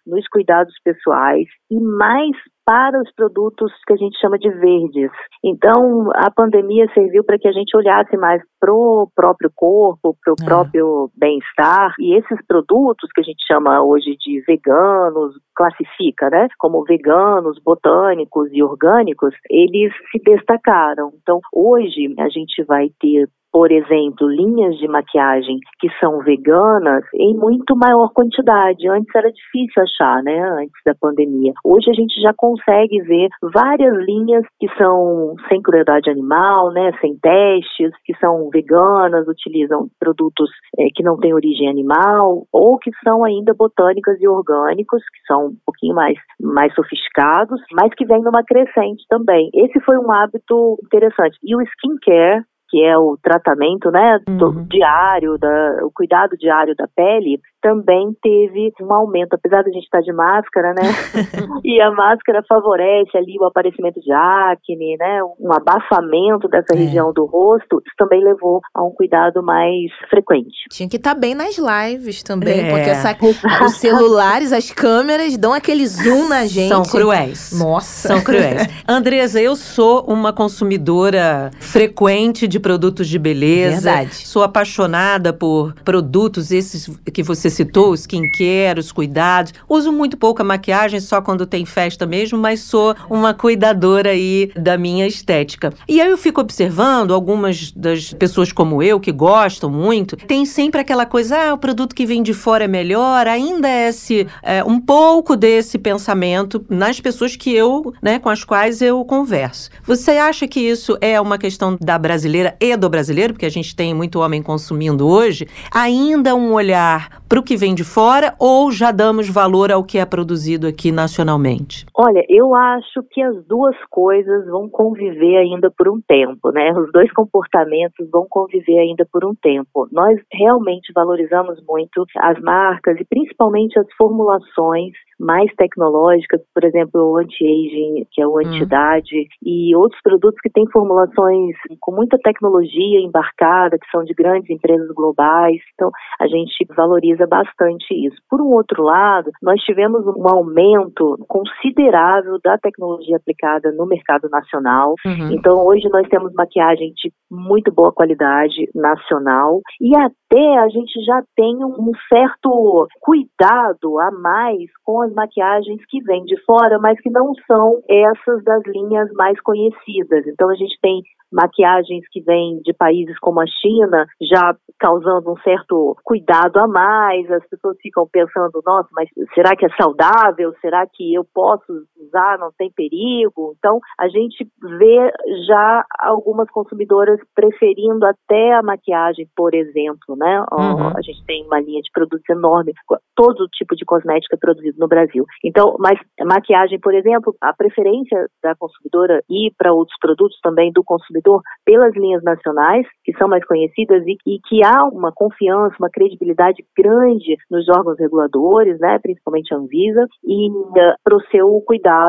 nos cuidados pessoais e mais para os produtos que a gente chama de verdes. Então, a pandemia serviu para que a gente olhasse mais para o próprio corpo, para o é. próprio bem-estar. E esses produtos que a gente chama hoje de veganos, classifica, né, como veganos, botânicos e orgânicos, eles se destacaram. Então, hoje a gente vai ter por exemplo, linhas de maquiagem que são veganas em muito maior quantidade. Antes era difícil achar, né? Antes da pandemia. Hoje a gente já consegue ver várias linhas que são sem crueldade animal, né? Sem testes, que são veganas, utilizam produtos é, que não têm origem animal ou que são ainda botânicas e orgânicos, que são um pouquinho mais, mais sofisticados, mas que vem numa crescente também. Esse foi um hábito interessante. E o skincare que é o tratamento né, uhum. diário, da, o cuidado diário da pele, também teve um aumento, apesar da gente estar de máscara, né? e a máscara favorece ali o aparecimento de acne, né? Um abafamento dessa é. região do rosto, isso também levou a um cuidado mais frequente. Tinha que estar tá bem nas lives também, é. porque essa, os celulares, as câmeras dão aquele zoom na gente. São cruéis. Nossa. São cruéis. Andresa, eu sou uma consumidora frequente de produtos de beleza. Verdade. Sou apaixonada por produtos esses que você citou, os skincare, os cuidados. Uso muito pouca maquiagem, só quando tem festa mesmo, mas sou uma cuidadora aí da minha estética. E aí eu fico observando algumas das pessoas como eu, que gostam muito, tem sempre aquela coisa, ah, o produto que vem de fora é melhor, ainda é esse, é, um pouco desse pensamento nas pessoas que eu, né, com as quais eu converso. Você acha que isso é uma questão da brasileira e do brasileiro, porque a gente tem muito homem consumindo hoje, ainda um olhar para o que vem de fora ou já damos valor ao que é produzido aqui nacionalmente? Olha, eu acho que as duas coisas vão conviver ainda por um tempo, né? Os dois comportamentos vão conviver ainda por um tempo. Nós realmente valorizamos muito as marcas e principalmente as formulações mais tecnológicas, por exemplo, o anti-aging, que é o hum. anti-idade, hum. e outros produtos que têm formulações com muita tecnologia embarcada, que são de grandes empresas globais. Então, a gente valoriza bastante isso. Por um outro lado, nós tivemos um aumento considerável da tecnologia aplicada no mercado nacional. Uhum. Então, hoje nós temos maquiagem de muito boa qualidade nacional e até a gente já tem um certo cuidado a mais com as maquiagens que vêm de fora, mas que não são essas das linhas mais conhecidas. Então a gente tem maquiagens que vêm de países como a China, já causando um certo cuidado a mais. As pessoas ficam pensando, nossa, mas será que é saudável? Será que eu posso usar? Não tem perigo? Então, a gente vê já algumas consumidoras preferindo até a maquiagem, por exemplo, né? Uhum. A gente tem uma linha de produtos enorme, todo tipo de cosmética produzido no Brasil. Então, mas maquiagem, por exemplo, a preferência da consumidora e para outros produtos também do consumidor pelas linhas nacionais, que são mais conhecidas e, e que há uma confiança, uma credibilidade grande nos órgãos reguladores, né, principalmente a Anvisa, e uh, para o seu cuidado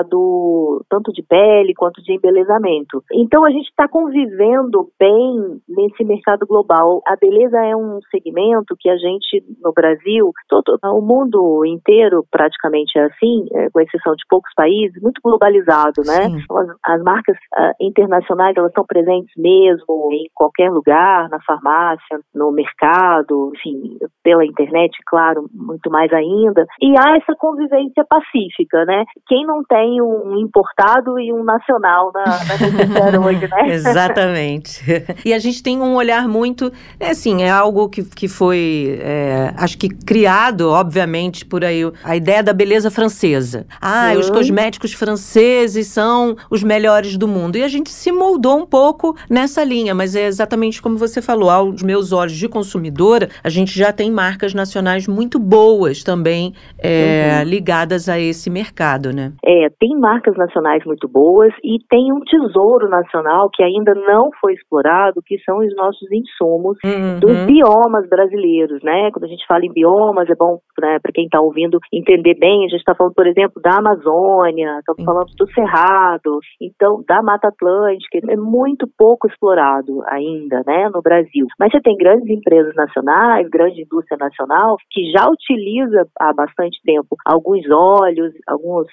tanto de pele quanto de embelezamento. Então, a gente está convivendo bem nesse mercado global. A beleza é um segmento que a gente, no Brasil, todo o mundo inteiro praticamente é assim, é, com exceção de poucos países, muito globalizado, né? As, as, marcas uh, internacionais, elas estão presentes mesmo em qualquer lugar, na farmácia, no mercado, enfim, pela internet, claro, muito mais ainda. E há essa convivência pacífica, né? Quem não tem um importado e um nacional na, na hoje, né? Exatamente. E a gente tem um olhar muito, é assim, é algo que, que foi, é, acho que criado, obviamente, por aí, a ideia da beleza francesa. Ah, os cosméticos franceses são os melhores do mundo. E a gente se moldou um pouco nessa linha, mas é exatamente como você falou, aos meus olhos de consumidora, a gente já tem marcas nacionais muito boas também é, uhum. ligadas a esse mercado, né? É, tem marcas nacionais muito boas e tem um tesouro nacional que ainda não foi explorado, que são os nossos insumos uhum. dos biomas brasileiros, né? Quando a gente fala em biomas, é bom né, para quem está ouvindo entender bem, a gente está falando, por exemplo, da Amazônia, estamos falando do Cerrado, então da Mata Atlântica, é muito pouco explorado ainda, né, no Brasil. Mas você tem grandes empresas nacionais, grande indústria nacional, que já utiliza há bastante tempo alguns óleos, alguns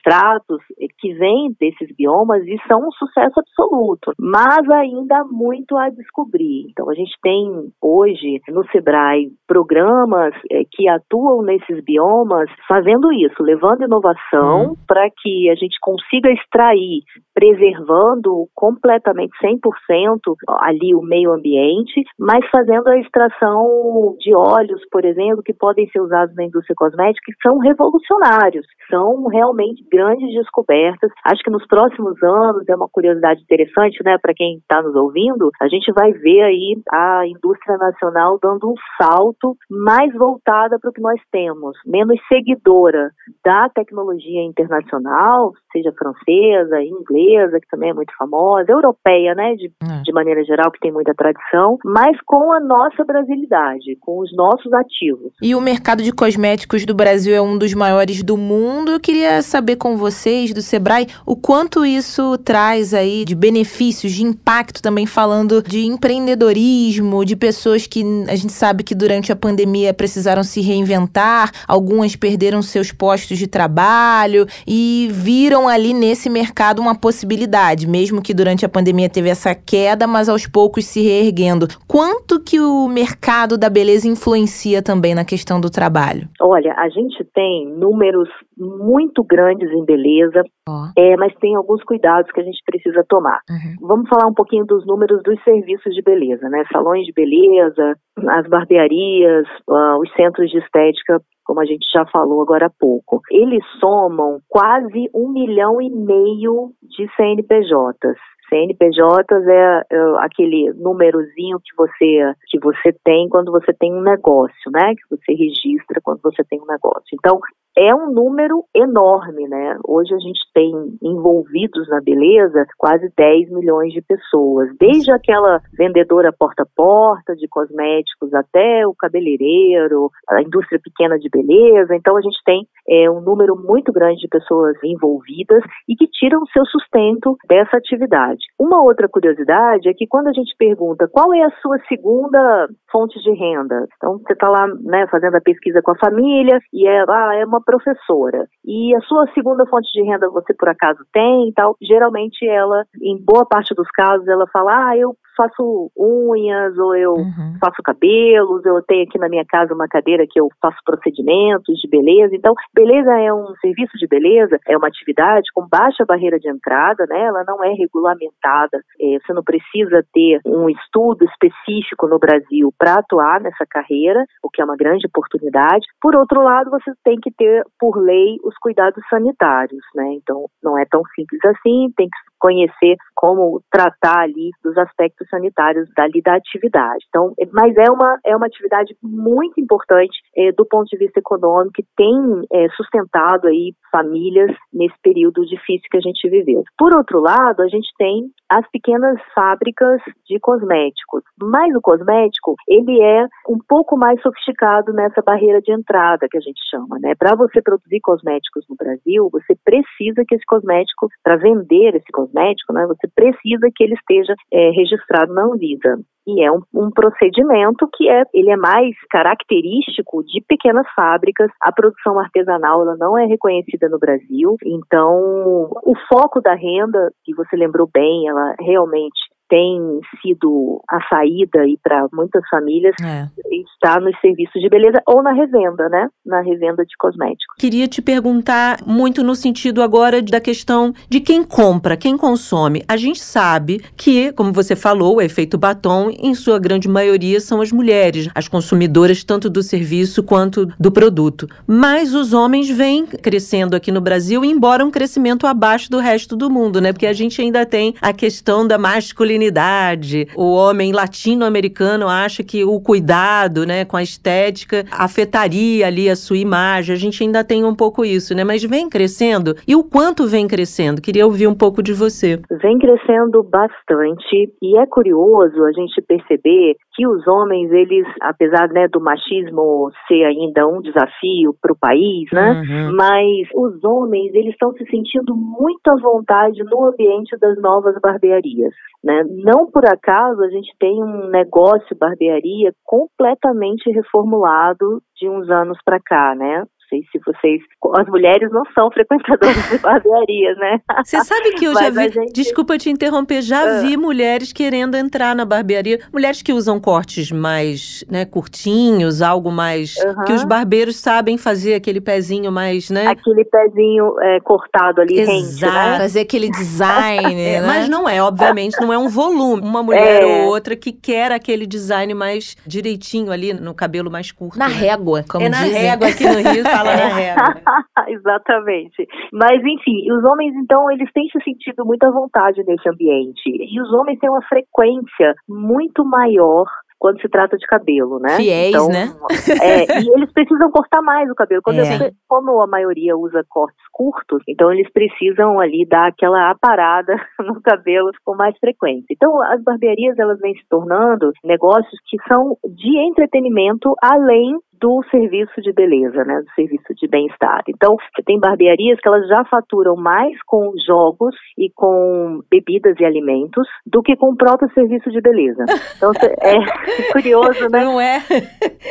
substratos que vêm desses biomas e são um sucesso absoluto, mas ainda há muito a descobrir. Então a gente tem hoje no Sebrae programas é, que atuam nesses biomas fazendo isso, levando inovação hum. para que a gente consiga extrair, preservando completamente 100% ali o meio ambiente, mas fazendo a extração de óleos, por exemplo, que podem ser usados na indústria cosmética, que são revolucionários, são realmente grandes descobertas. Acho que nos próximos anos é uma curiosidade interessante, né, para quem está nos ouvindo, a gente vai ver aí a indústria nacional dando um salto mais voltada para o que nós temos, menos seguidora da tecnologia internacional, seja francesa, inglesa, que também é muito famosa, europeia, né, de, é. de maneira geral, que tem muita tradição, mas com a nossa brasilidade, com os nossos ativos. E o mercado de cosméticos do Brasil é um dos maiores do mundo. Eu queria saber com vocês do Sebrae o quanto isso traz aí de benefícios, de impacto também falando de empreendedorismo, de pessoas que a gente sabe que durante a pandemia precisaram se reinventar, algumas perderam seus postos de trabalho e viram ali nesse mercado uma possibilidade, mesmo que durante a pandemia teve essa queda, mas aos poucos se reerguendo. Quanto que o mercado da beleza influencia também na questão do trabalho? Olha, a gente tem números muito grandes em beleza, oh. é, mas tem alguns cuidados que a gente precisa tomar. Uhum. Vamos falar um pouquinho dos números dos serviços de beleza, né? Salões de beleza, as barbearias, uh, os centros de estética como a gente já falou agora há pouco. Eles somam quase um milhão e meio de CNPJs. CNPJs é, é aquele númerozinho que você que você tem quando você tem um negócio, né? Que você registra quando você tem um negócio. Então, é um número enorme, né? Hoje a gente tem envolvidos na beleza quase 10 milhões de pessoas, desde aquela vendedora porta a porta de cosméticos até o cabeleireiro, a indústria pequena de beleza. Então a gente tem é, um número muito grande de pessoas envolvidas e que tiram seu sustento dessa atividade. Uma outra curiosidade é que quando a gente pergunta qual é a sua segunda fonte de renda, então você está lá né, fazendo a pesquisa com a família e é, ah, é uma professora. E a sua segunda fonte de renda você por acaso tem e tal, geralmente ela, em boa parte dos casos, ela fala, ah, eu faço unhas ou eu uhum. faço cabelos, eu tenho aqui na minha casa uma cadeira que eu faço procedimentos de beleza. Então, beleza é um serviço de beleza, é uma atividade com baixa barreira de entrada, né? Ela não é regulamentada. É, você não precisa ter um estudo específico no Brasil para atuar nessa carreira, o que é uma grande oportunidade. Por outro lado, você tem que ter, por lei, os cuidados sanitários, né? Então, não é tão simples assim, tem que conhecer como tratar ali dos aspectos sanitários dali da atividade. Então, é, mas é uma, é uma atividade muito importante é, do ponto de vista econômico que tem é, sustentado aí famílias nesse período difícil que a gente viveu. Por outro lado, a gente tem as pequenas fábricas de cosméticos, mas o cosmético ele é um pouco mais sofisticado nessa barreira de entrada que a gente chama, né? Para você produzir cosméticos no Brasil, você precisa que esse cosmético, para vender esse cosmético, né, você precisa que ele esteja é, registrado na Anvisa. E é um, um, procedimento que é, ele é mais característico de pequenas fábricas. A produção artesanal ela não é reconhecida no Brasil. Então, o foco da renda, que você lembrou bem, ela realmente tem sido a saída aí para muitas famílias é. está nos serviços de beleza ou na revenda, né? Na revenda de cosméticos. Queria te perguntar muito no sentido agora da questão de quem compra, quem consome. A gente sabe que, como você falou, o efeito batom, em sua grande maioria, são as mulheres, as consumidoras tanto do serviço quanto do produto. Mas os homens vêm crescendo aqui no Brasil, embora um crescimento abaixo do resto do mundo, né? Porque a gente ainda tem a questão da masculinidade masculinidade. O homem latino-americano acha que o cuidado, né, com a estética afetaria ali a sua imagem. A gente ainda tem um pouco isso, né? Mas vem crescendo. E o quanto vem crescendo? Queria ouvir um pouco de você. Vem crescendo bastante e é curioso a gente perceber que os homens, eles, apesar né, do machismo ser ainda um desafio para o país, né? Uhum. Mas os homens, eles estão se sentindo muito à vontade no ambiente das novas barbearias, né? Não por acaso a gente tem um negócio barbearia completamente reformulado de uns anos para cá, né? Sei se vocês. As mulheres não são frequentadoras de barbearias, né? Você sabe que eu já vi. Gente... Desculpa te interromper, já uh. vi mulheres querendo entrar na barbearia. Mulheres que usam cortes mais né, curtinhos, algo mais. Uh -huh. Que os barbeiros sabem fazer aquele pezinho mais, né? Aquele pezinho é, cortado ali, Exato. rente, né? Fazer aquele design. é, né? Mas não é, obviamente, não é um volume. Uma mulher é. ou outra que quer aquele design mais direitinho ali, no cabelo mais curto. Na né? régua, como é dizem. na régua aqui no Rio. Fala na regra. Exatamente. Mas, enfim, os homens, então, eles têm se sentido muito à vontade nesse ambiente. E os homens têm uma frequência muito maior quando se trata de cabelo, né? Fiéis, então, né? É, e eles precisam cortar mais o cabelo. Quando é. eu, como a maioria usa cortes curtos, então eles precisam ali dar aquela aparada no cabelo com mais frequência. Então, as barbearias, elas vêm se tornando negócios que são de entretenimento além do serviço de beleza, né, do serviço de bem-estar. Então, você tem barbearias que elas já faturam mais com jogos e com bebidas e alimentos do que com o próprio serviço de beleza. Então, é curioso, né? Não é?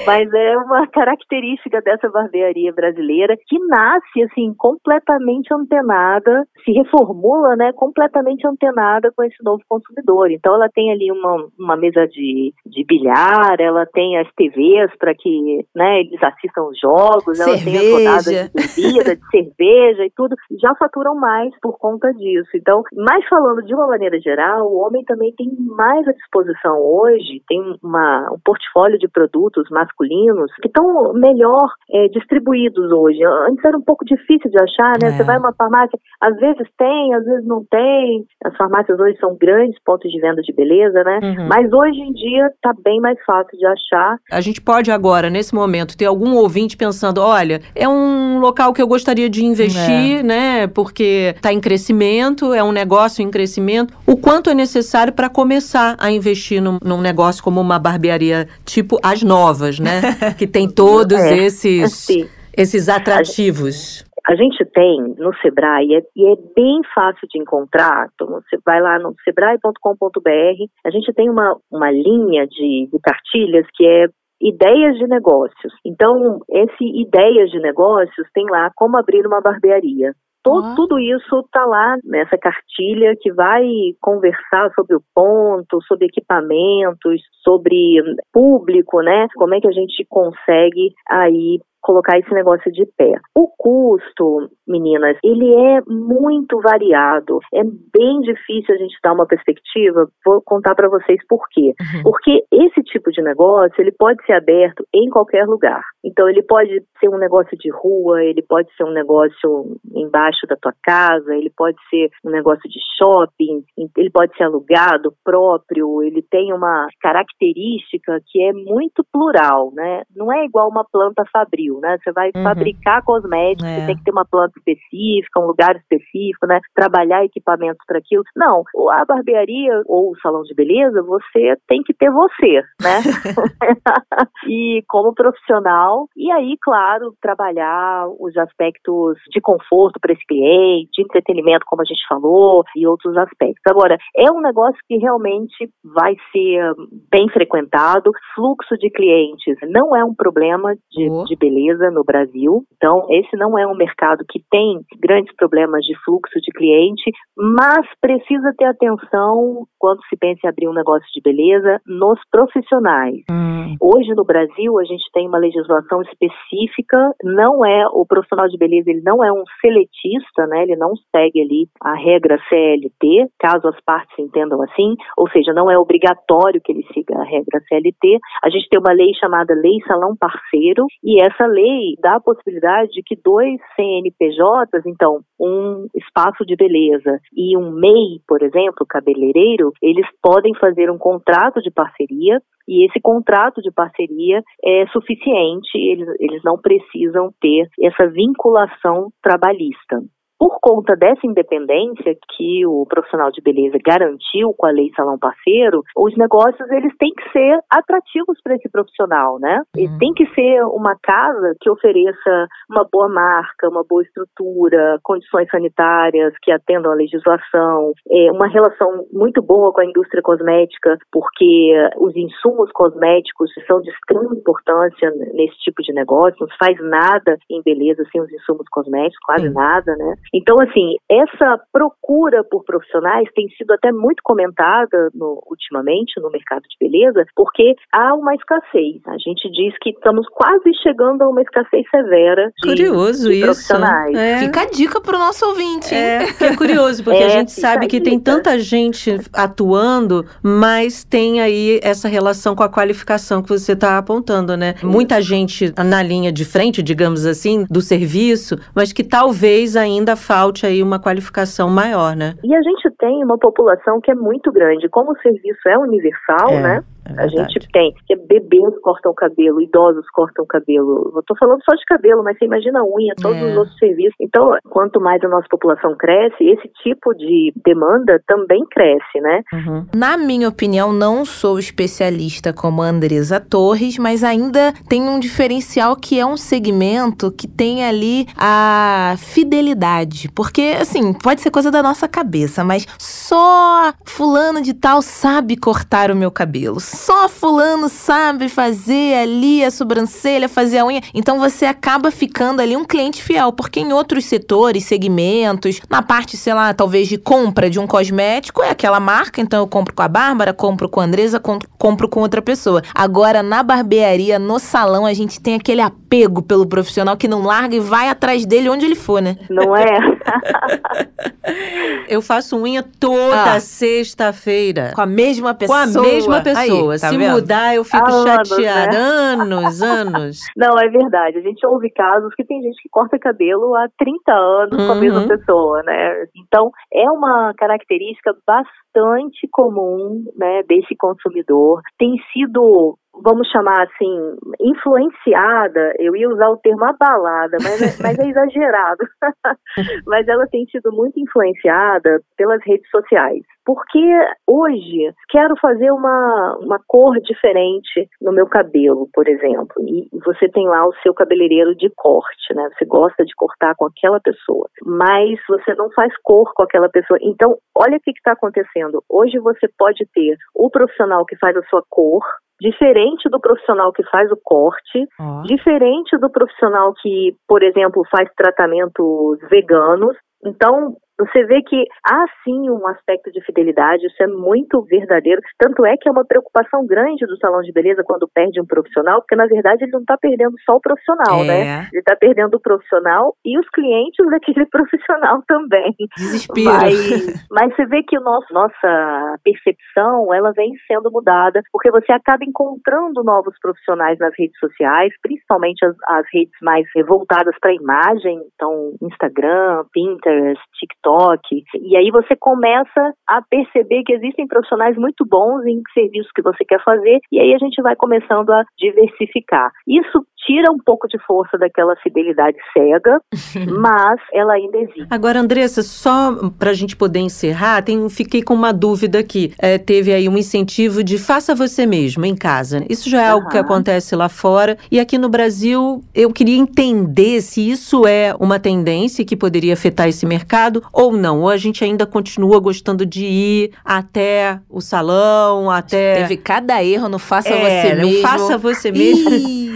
Mas é uma característica dessa barbearia brasileira que nasce, assim, completamente antenada, se reformula, né, completamente antenada com esse novo consumidor. Então, ela tem ali uma, uma mesa de, de bilhar, ela tem as TVs para que né? Eles assistam os jogos, cerveja. elas têm as rodadas de bebida, de cerveja e tudo, já faturam mais por conta disso. Então, mais falando de uma maneira geral, o homem também tem mais à disposição hoje, tem uma, um portfólio de produtos masculinos que estão melhor é, distribuídos hoje. Antes era um pouco difícil de achar, né? É. Você vai uma farmácia, às vezes tem, às vezes não tem. As farmácias hoje são grandes pontos de venda de beleza, né? Uhum. Mas hoje em dia está bem mais fácil de achar. A gente pode agora, nesse momento, momento ter algum ouvinte pensando, olha, é um local que eu gostaria de investir, é. né? Porque está em crescimento, é um negócio em crescimento. O quanto é necessário para começar a investir num, num, negócio como uma barbearia tipo as novas, né? que tem todos é. esses, esses atrativos. A gente tem no Sebrae, é, e é bem fácil de encontrar, então você vai lá no sebrae.com.br, a gente tem uma, uma linha de, de cartilhas que é ideias de negócios. Então, esse ideias de negócios tem lá como abrir uma barbearia. Todo, Tudo isso está lá nessa cartilha que vai conversar sobre o ponto, sobre equipamentos, sobre público, né? Como é que a gente consegue aí colocar esse negócio de pé. O custo, meninas, ele é muito variado. É bem difícil a gente dar uma perspectiva. Vou contar para vocês por quê. Uhum. Porque esse tipo de negócio, ele pode ser aberto em qualquer lugar. Então ele pode ser um negócio de rua, ele pode ser um negócio embaixo da tua casa, ele pode ser um negócio de shopping, ele pode ser alugado próprio, ele tem uma característica que é muito plural, né? Não é igual uma planta fabril né? Você vai uhum. fabricar cosméticos, é. você tem que ter uma planta específica, um lugar específico, né? Trabalhar equipamentos para aquilo. Não, a barbearia ou o salão de beleza, você tem que ter você, né? e como profissional, e aí, claro, trabalhar os aspectos de conforto para esse cliente, de entretenimento, como a gente falou, e outros aspectos. Agora, é um negócio que realmente vai ser bem frequentado, fluxo de clientes não é um problema de, oh. de beleza beleza no Brasil. Então, esse não é um mercado que tem grandes problemas de fluxo de cliente, mas precisa ter atenção quando se pensa em abrir um negócio de beleza nos profissionais. Hum. Hoje no Brasil a gente tem uma legislação específica, não é o profissional de beleza, ele não é um seletista, né? Ele não segue ali a regra CLT, caso as partes entendam assim, ou seja, não é obrigatório que ele siga a regra CLT. A gente tem uma lei chamada Lei Salão Parceiro e essa lei dá a possibilidade de que dois CNPJs, então, um espaço de beleza e um MEI, por exemplo, cabeleireiro, eles podem fazer um contrato de parceria e esse contrato de parceria é suficiente, eles, eles não precisam ter essa vinculação trabalhista por conta dessa independência que o profissional de beleza garantiu com a lei salão parceiro, os negócios eles têm que ser atrativos para esse profissional, né? Uhum. tem que ser uma casa que ofereça uma boa marca, uma boa estrutura, condições sanitárias que atendam à legislação, é, uma relação muito boa com a indústria cosmética, porque os insumos cosméticos são de extrema importância nesse tipo de negócio. Não se faz nada em beleza sem os insumos cosméticos, quase Sim. nada, né? Então, assim, essa procura por profissionais tem sido até muito comentada no, ultimamente no mercado de beleza, porque há uma escassez. A gente diz que estamos quase chegando a uma escassez severa de, curioso de profissionais. Isso. É. Fica a dica para o nosso ouvinte. É, que é curioso, porque é, a gente sabe que tem tanta gente atuando, mas tem aí essa relação com a qualificação que você está apontando, né? Muita gente na linha de frente, digamos assim, do serviço, mas que talvez ainda falte aí uma qualificação maior, né? E a gente tem uma população que é muito grande. Como o serviço é universal, é. né? É a gente tem que bebês cortam cabelo, idosos cortam cabelo. Eu tô falando só de cabelo, mas você imagina a unha, todos é. os outros serviços. Então, quanto mais a nossa população cresce, esse tipo de demanda também cresce, né? Uhum. Na minha opinião, não sou especialista como a Andresa Torres, mas ainda tem um diferencial que é um segmento que tem ali a fidelidade. Porque, assim, pode ser coisa da nossa cabeça, mas só fulano de tal sabe cortar o meu cabelo só fulano sabe fazer ali a sobrancelha, fazer a unha. Então você acaba ficando ali um cliente fiel, porque em outros setores, segmentos, na parte, sei lá, talvez de compra de um cosmético, é aquela marca, então eu compro com a Bárbara, compro com a Andresa, compro com outra pessoa. Agora, na barbearia, no salão, a gente tem aquele apego pelo profissional que não larga e vai atrás dele onde ele for, né? Não é? eu faço unha toda ah, sexta-feira. Com a mesma pessoa. Com a mesma pessoa. Aí pessoa. Tá Se vendo? mudar, eu fico chateada. Anos, né? anos, anos. Não, é verdade. A gente ouve casos que tem gente que corta cabelo há 30 anos uhum. com a mesma uhum. pessoa, né? Então, é uma característica bastante comum, né, desse consumidor. Tem sido vamos chamar assim, influenciada, eu ia usar o termo abalada, mas, é, mas é exagerado. mas ela tem sido muito influenciada pelas redes sociais. Porque hoje quero fazer uma, uma cor diferente no meu cabelo, por exemplo. E você tem lá o seu cabeleireiro de corte, né? Você gosta de cortar com aquela pessoa, mas você não faz cor com aquela pessoa. Então, olha o que está acontecendo. Hoje você pode ter o profissional que faz a sua cor, diferente do profissional que faz o corte, diferente do profissional que, por exemplo, faz tratamentos veganos. Então, você vê que há sim um aspecto de fidelidade, isso é muito verdadeiro. Tanto é que é uma preocupação grande do salão de beleza quando perde um profissional, porque na verdade ele não está perdendo só o profissional, né? é. né? Ele está perdendo o profissional e os clientes daquele profissional também. Desespero. Mas, mas você vê que o nosso, nossa percepção ela vem sendo mudada, porque você acaba encontrando novos profissionais nas redes sociais, principalmente as, as redes mais voltadas para a imagem, então Instagram, Pinterest, TikTok E aí você começa a perceber que existem profissionais muito bons em serviços que você quer fazer, e aí a gente vai começando a diversificar. Isso tira um pouco de força daquela fidelidade cega, mas ela ainda existe. Agora, Andressa, só para a gente poder encerrar, tem, fiquei com uma dúvida aqui. É, teve aí um incentivo de faça você mesmo em casa. Isso já é uhum. algo que acontece lá fora. E aqui no Brasil, eu queria entender se isso é uma tendência que poderia afetar esse mercado ou não. Ou a gente ainda continua gostando de ir até o salão, até. Teve cada erro no faça é, você mesmo. Faça você mesmo.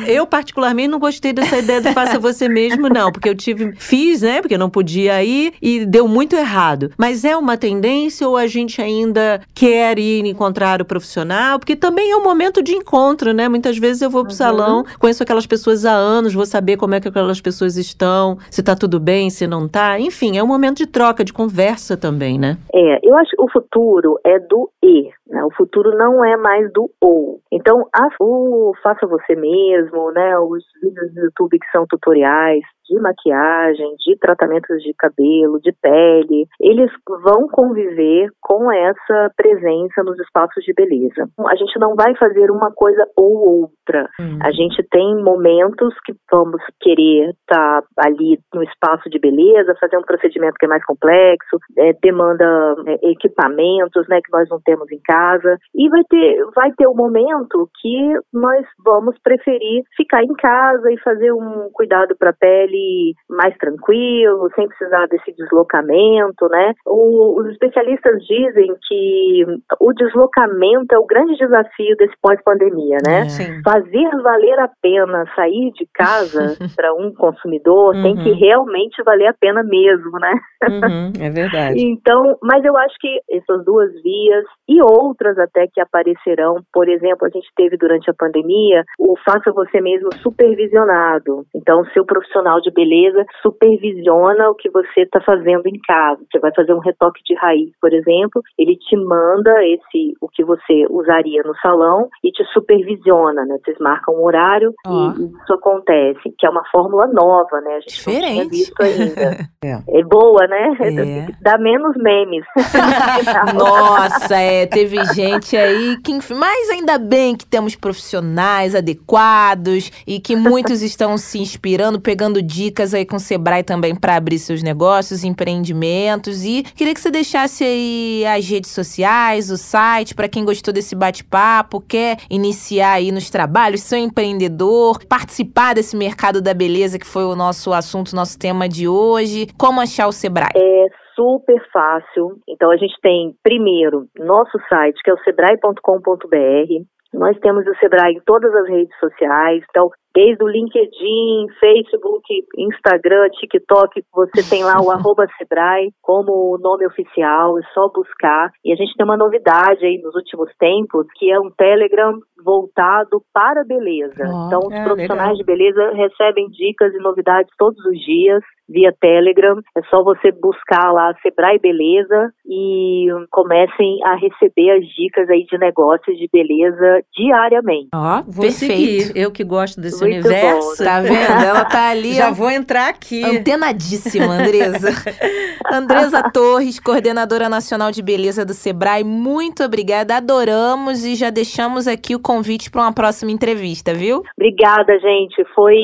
Eu, particularmente, não gostei dessa ideia do faça você mesmo, não. Porque eu tive, fiz, né? Porque eu não podia ir e deu muito errado. Mas é uma tendência ou a gente ainda quer ir encontrar o profissional? Porque também é um momento de encontro, né? Muitas vezes eu vou pro uhum. salão, conheço aquelas pessoas há anos, vou saber como é que aquelas pessoas estão, se tá tudo bem, se não tá. Enfim, é um momento de troca, de conversa também, né? É, eu acho que o futuro é do e. Né? O futuro não é mais do ou. Então, a, o faça você mesmo, né? Os vídeos do YouTube que são tutoriais, de maquiagem, de tratamentos de cabelo, de pele, eles vão conviver com essa presença nos espaços de beleza. A gente não vai fazer uma coisa ou outra. Hum. A gente tem momentos que vamos querer estar tá ali no espaço de beleza, fazer um procedimento que é mais complexo, é, demanda é, equipamentos, né, que nós não temos em casa casa e vai ter vai ter um momento que nós vamos preferir ficar em casa e fazer um cuidado para a pele mais tranquilo, sem precisar desse deslocamento, né? O, os especialistas dizem que o deslocamento é o grande desafio desse pós-pandemia, né? É. Fazer valer a pena sair de casa para um consumidor Uhum. tem que realmente valer a pena mesmo, né? Uhum, é verdade. Então, mas eu acho que essas duas vias e outras até que aparecerão, por exemplo, a gente teve durante a pandemia o faça você mesmo supervisionado. Então, seu profissional de beleza supervisiona o que você está fazendo em casa. Você vai fazer um retoque de raiz, por exemplo, ele te manda esse o que você usaria no salão e te supervisiona, né? Vocês marcam um horário Ó. e isso acontece, que é uma fórmula nova, né? A gente não tinha Diferente. visto ainda. É. É boa, né? É. Dá menos memes. Nossa, é, teve gente aí que, enfim, mas ainda bem que temos profissionais adequados e que muitos estão se inspirando, pegando dicas aí com o Sebrae também para abrir seus negócios, empreendimentos e queria que você deixasse aí as redes sociais, o site para quem gostou desse bate-papo, quer iniciar aí nos trabalhos, ser um empreendedor, participar desse mercado da beleza que foi o nosso assunto, nosso tema de hoje. Como achar o Sebrae? É super fácil. Então a gente tem primeiro nosso site, que é o sebrae.com.br. Nós temos o Sebrae em todas as redes sociais, então desde o LinkedIn, Facebook, Instagram, TikTok, você tem lá o arroba Sebrae como nome oficial, é só buscar. E a gente tem uma novidade aí nos últimos tempos, que é um Telegram voltado para a beleza. Ó, então os ah, profissionais de beleza recebem dicas e novidades todos os dias via Telegram. É só você buscar lá Sebrae Beleza e comecem a receber as dicas aí de negócios de beleza diariamente. Ó, Vou perfeito. seguir. Eu que gosto desse Muito universo. bom. Tá vendo? Ela tá ali, Já ó, vou entrar aqui. antenadíssima, Andresa. Andresa Torres, coordenadora nacional de beleza do Sebrae, muito obrigada. Adoramos e já deixamos aqui o convite para uma próxima entrevista, viu? Obrigada, gente. Foi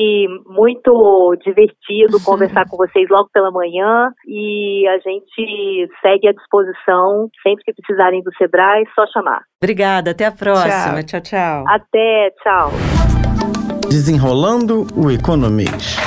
muito divertido conversar com vocês logo pela manhã e a gente segue à disposição. Sempre que precisarem do Sebrae, só chamar. Obrigada, até a próxima. Tchau, tchau. Até, tchau. Desenrolando o Economês.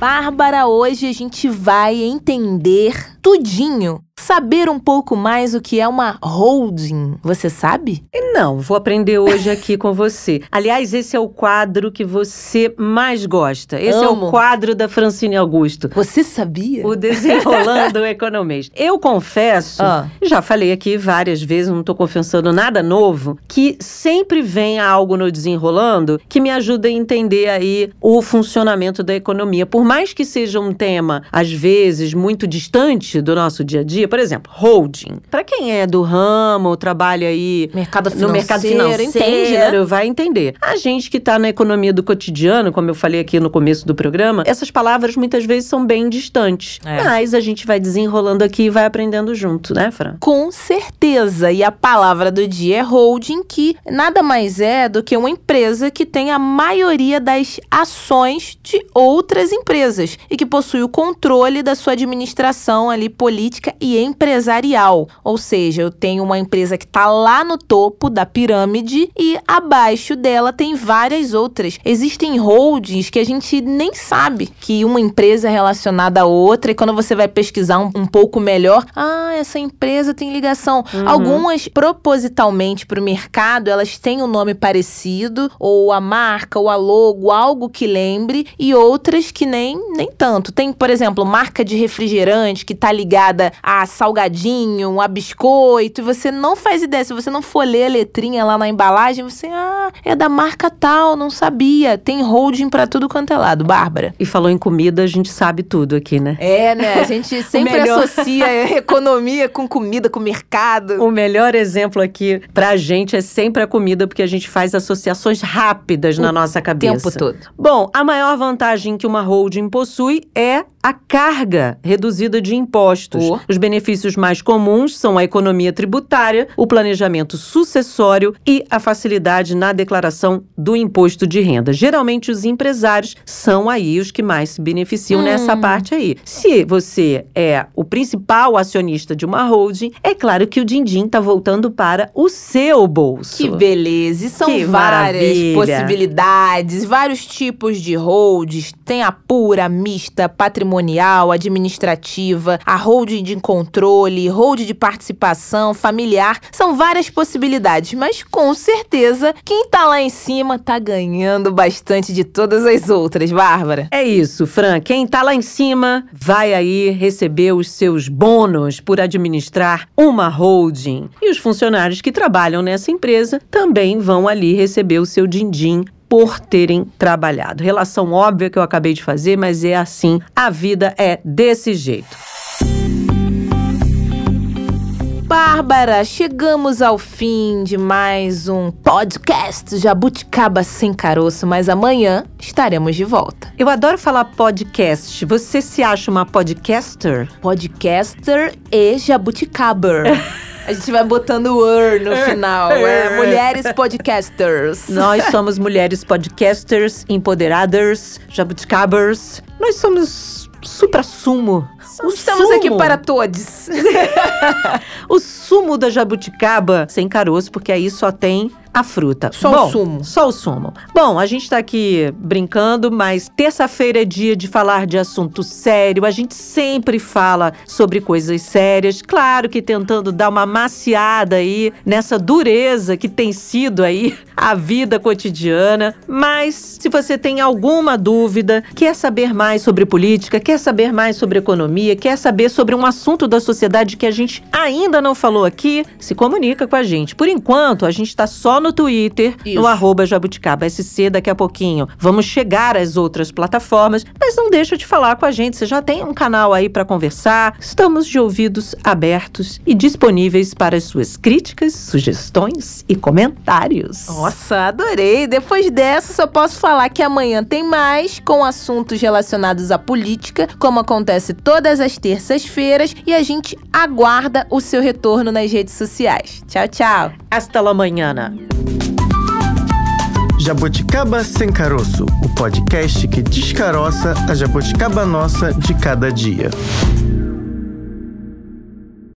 Bárbara, hoje a gente vai entender tudinho, saber um pouco mais o que é uma holding. Você sabe? Não, vou aprender hoje aqui com você. Aliás, esse é o quadro que você mais gosta. Esse é Amo. o quadro da Francine Augusto. Você sabia? O Desenrolando o Economês. Eu confesso, Ah. já falei aqui várias vezes, não tô confessando nada novo, que sempre vem algo no Desenrolando que me ajuda a entender aí o funcionamento da economia. Por mais que seja um tema, às vezes, muito distante do nosso dia a dia, por exemplo, holding. Para quem é do ramo, trabalha aí Mercado no mercado financeiro, entende, né? vai entender. A gente que está na economia do cotidiano, como eu falei aqui no começo do programa, essas palavras muitas vezes são bem distantes. É. Mas a gente vai desenrolando aqui e vai aprendendo junto, né, Fran? Com certeza. E a palavra do dia é holding, que nada mais é do que uma empresa que tem a maioria das ações de outras empresas e que possui o controle da sua administração ali política e empresarial. Ou seja, eu tenho uma empresa que está lá no topo da pirâmide e abaixo dela tem várias outras. Existem holdings que a gente nem sabe que uma empresa é relacionada a outra e quando você vai pesquisar um, um pouco melhor, ah, essa empresa tem ligação. Algumas propositalmente para o mercado, elas têm um nome parecido ou a marca ou a logo, algo que lembre e outras que nem nem tanto. Tem, por exemplo, marca de refrigerante que tá ligada a salgadinho, a biscoito, e você não faz ideia. Se você não for ler a letrinha lá na embalagem, você, ah, é da marca tal, não sabia. Tem holding pra tudo quanto é lado. Bárbara. E falou em comida, a gente sabe tudo aqui, né? É, né? A gente sempre associa economia com comida, com mercado. O melhor exemplo aqui pra gente é sempre a comida, porque a gente faz associações rápidas na nossa O cabeça. tempo todo. Bom, a maior vantagem que uma holding possui é a carga reduzida de impostos. Oh. Os benefícios mais comuns são a economia tributária, o planejamento sucessório e a facilidade na declaração do imposto de renda. Geralmente, os empresários são aí os que mais se beneficiam Hum. nessa parte aí. Se você é o principal acionista de uma holding, é claro que o din-din está voltando para o seu bolso. Que beleza! E são Que várias maravilha. possibilidades, vários tipos de holds. Tem a pura, mista, patrimonial, administrativa, a holding de controle, holding de participação, familiar. São várias possibilidades, mas com certeza quem tá lá em cima tá ganhando bastante de todas as outras, Bárbara. É isso, Fran. Quem tá lá em cima vai aí receber os seus bônus por administrar uma holding. E os funcionários que trabalham nessa empresa também vão ali receber o seu din-din por terem trabalhado. Relação óbvia que eu acabei de fazer, mas é assim. A vida é desse jeito. Bárbara, chegamos ao fim de mais um podcast Jabuticaba Sem Caroço, mas amanhã estaremos de volta. Eu adoro falar podcast. Você se acha uma podcaster? Podcaster e Jabuticaber. A gente vai botando o er no final. É, mulheres podcasters. Nós somos mulheres podcasters, empoderadas, jabuticabers. Nós somos supra-sumo. O Estamos sumo. aqui para todos. o sumo da jabuticaba sem caroço, porque aí só tem a fruta. Só o Bom, sumo. Só o sumo. Bom, a gente tá aqui brincando, mas terça-feira é dia de falar de assunto sério. A gente sempre fala sobre coisas sérias. Claro que tentando dar uma maciada aí nessa dureza que tem sido aí a vida cotidiana. Mas se você tem alguma dúvida, quer saber mais sobre política, quer saber mais sobre economia, quer saber sobre um assunto da sociedade que a gente ainda não falou aqui, se comunica com a gente. Por enquanto, a gente tá só no Twitter, Isso. no arroba Jabuticaba SC daqui a pouquinho. Vamos chegar às outras plataformas, mas não deixa de falar com a gente. Você já tem um canal aí para conversar. Estamos de ouvidos abertos e disponíveis para as suas críticas, sugestões e comentários. Nossa, adorei. Depois dessa, só posso falar que amanhã tem mais com assuntos relacionados à política, como acontece todas as terças-feiras, e a gente aguarda o seu retorno nas redes sociais. Tchau, tchau. Hasta la manhã. Jabuticaba Sem Caroço, o podcast que descaroça a jabuticaba nossa de cada dia.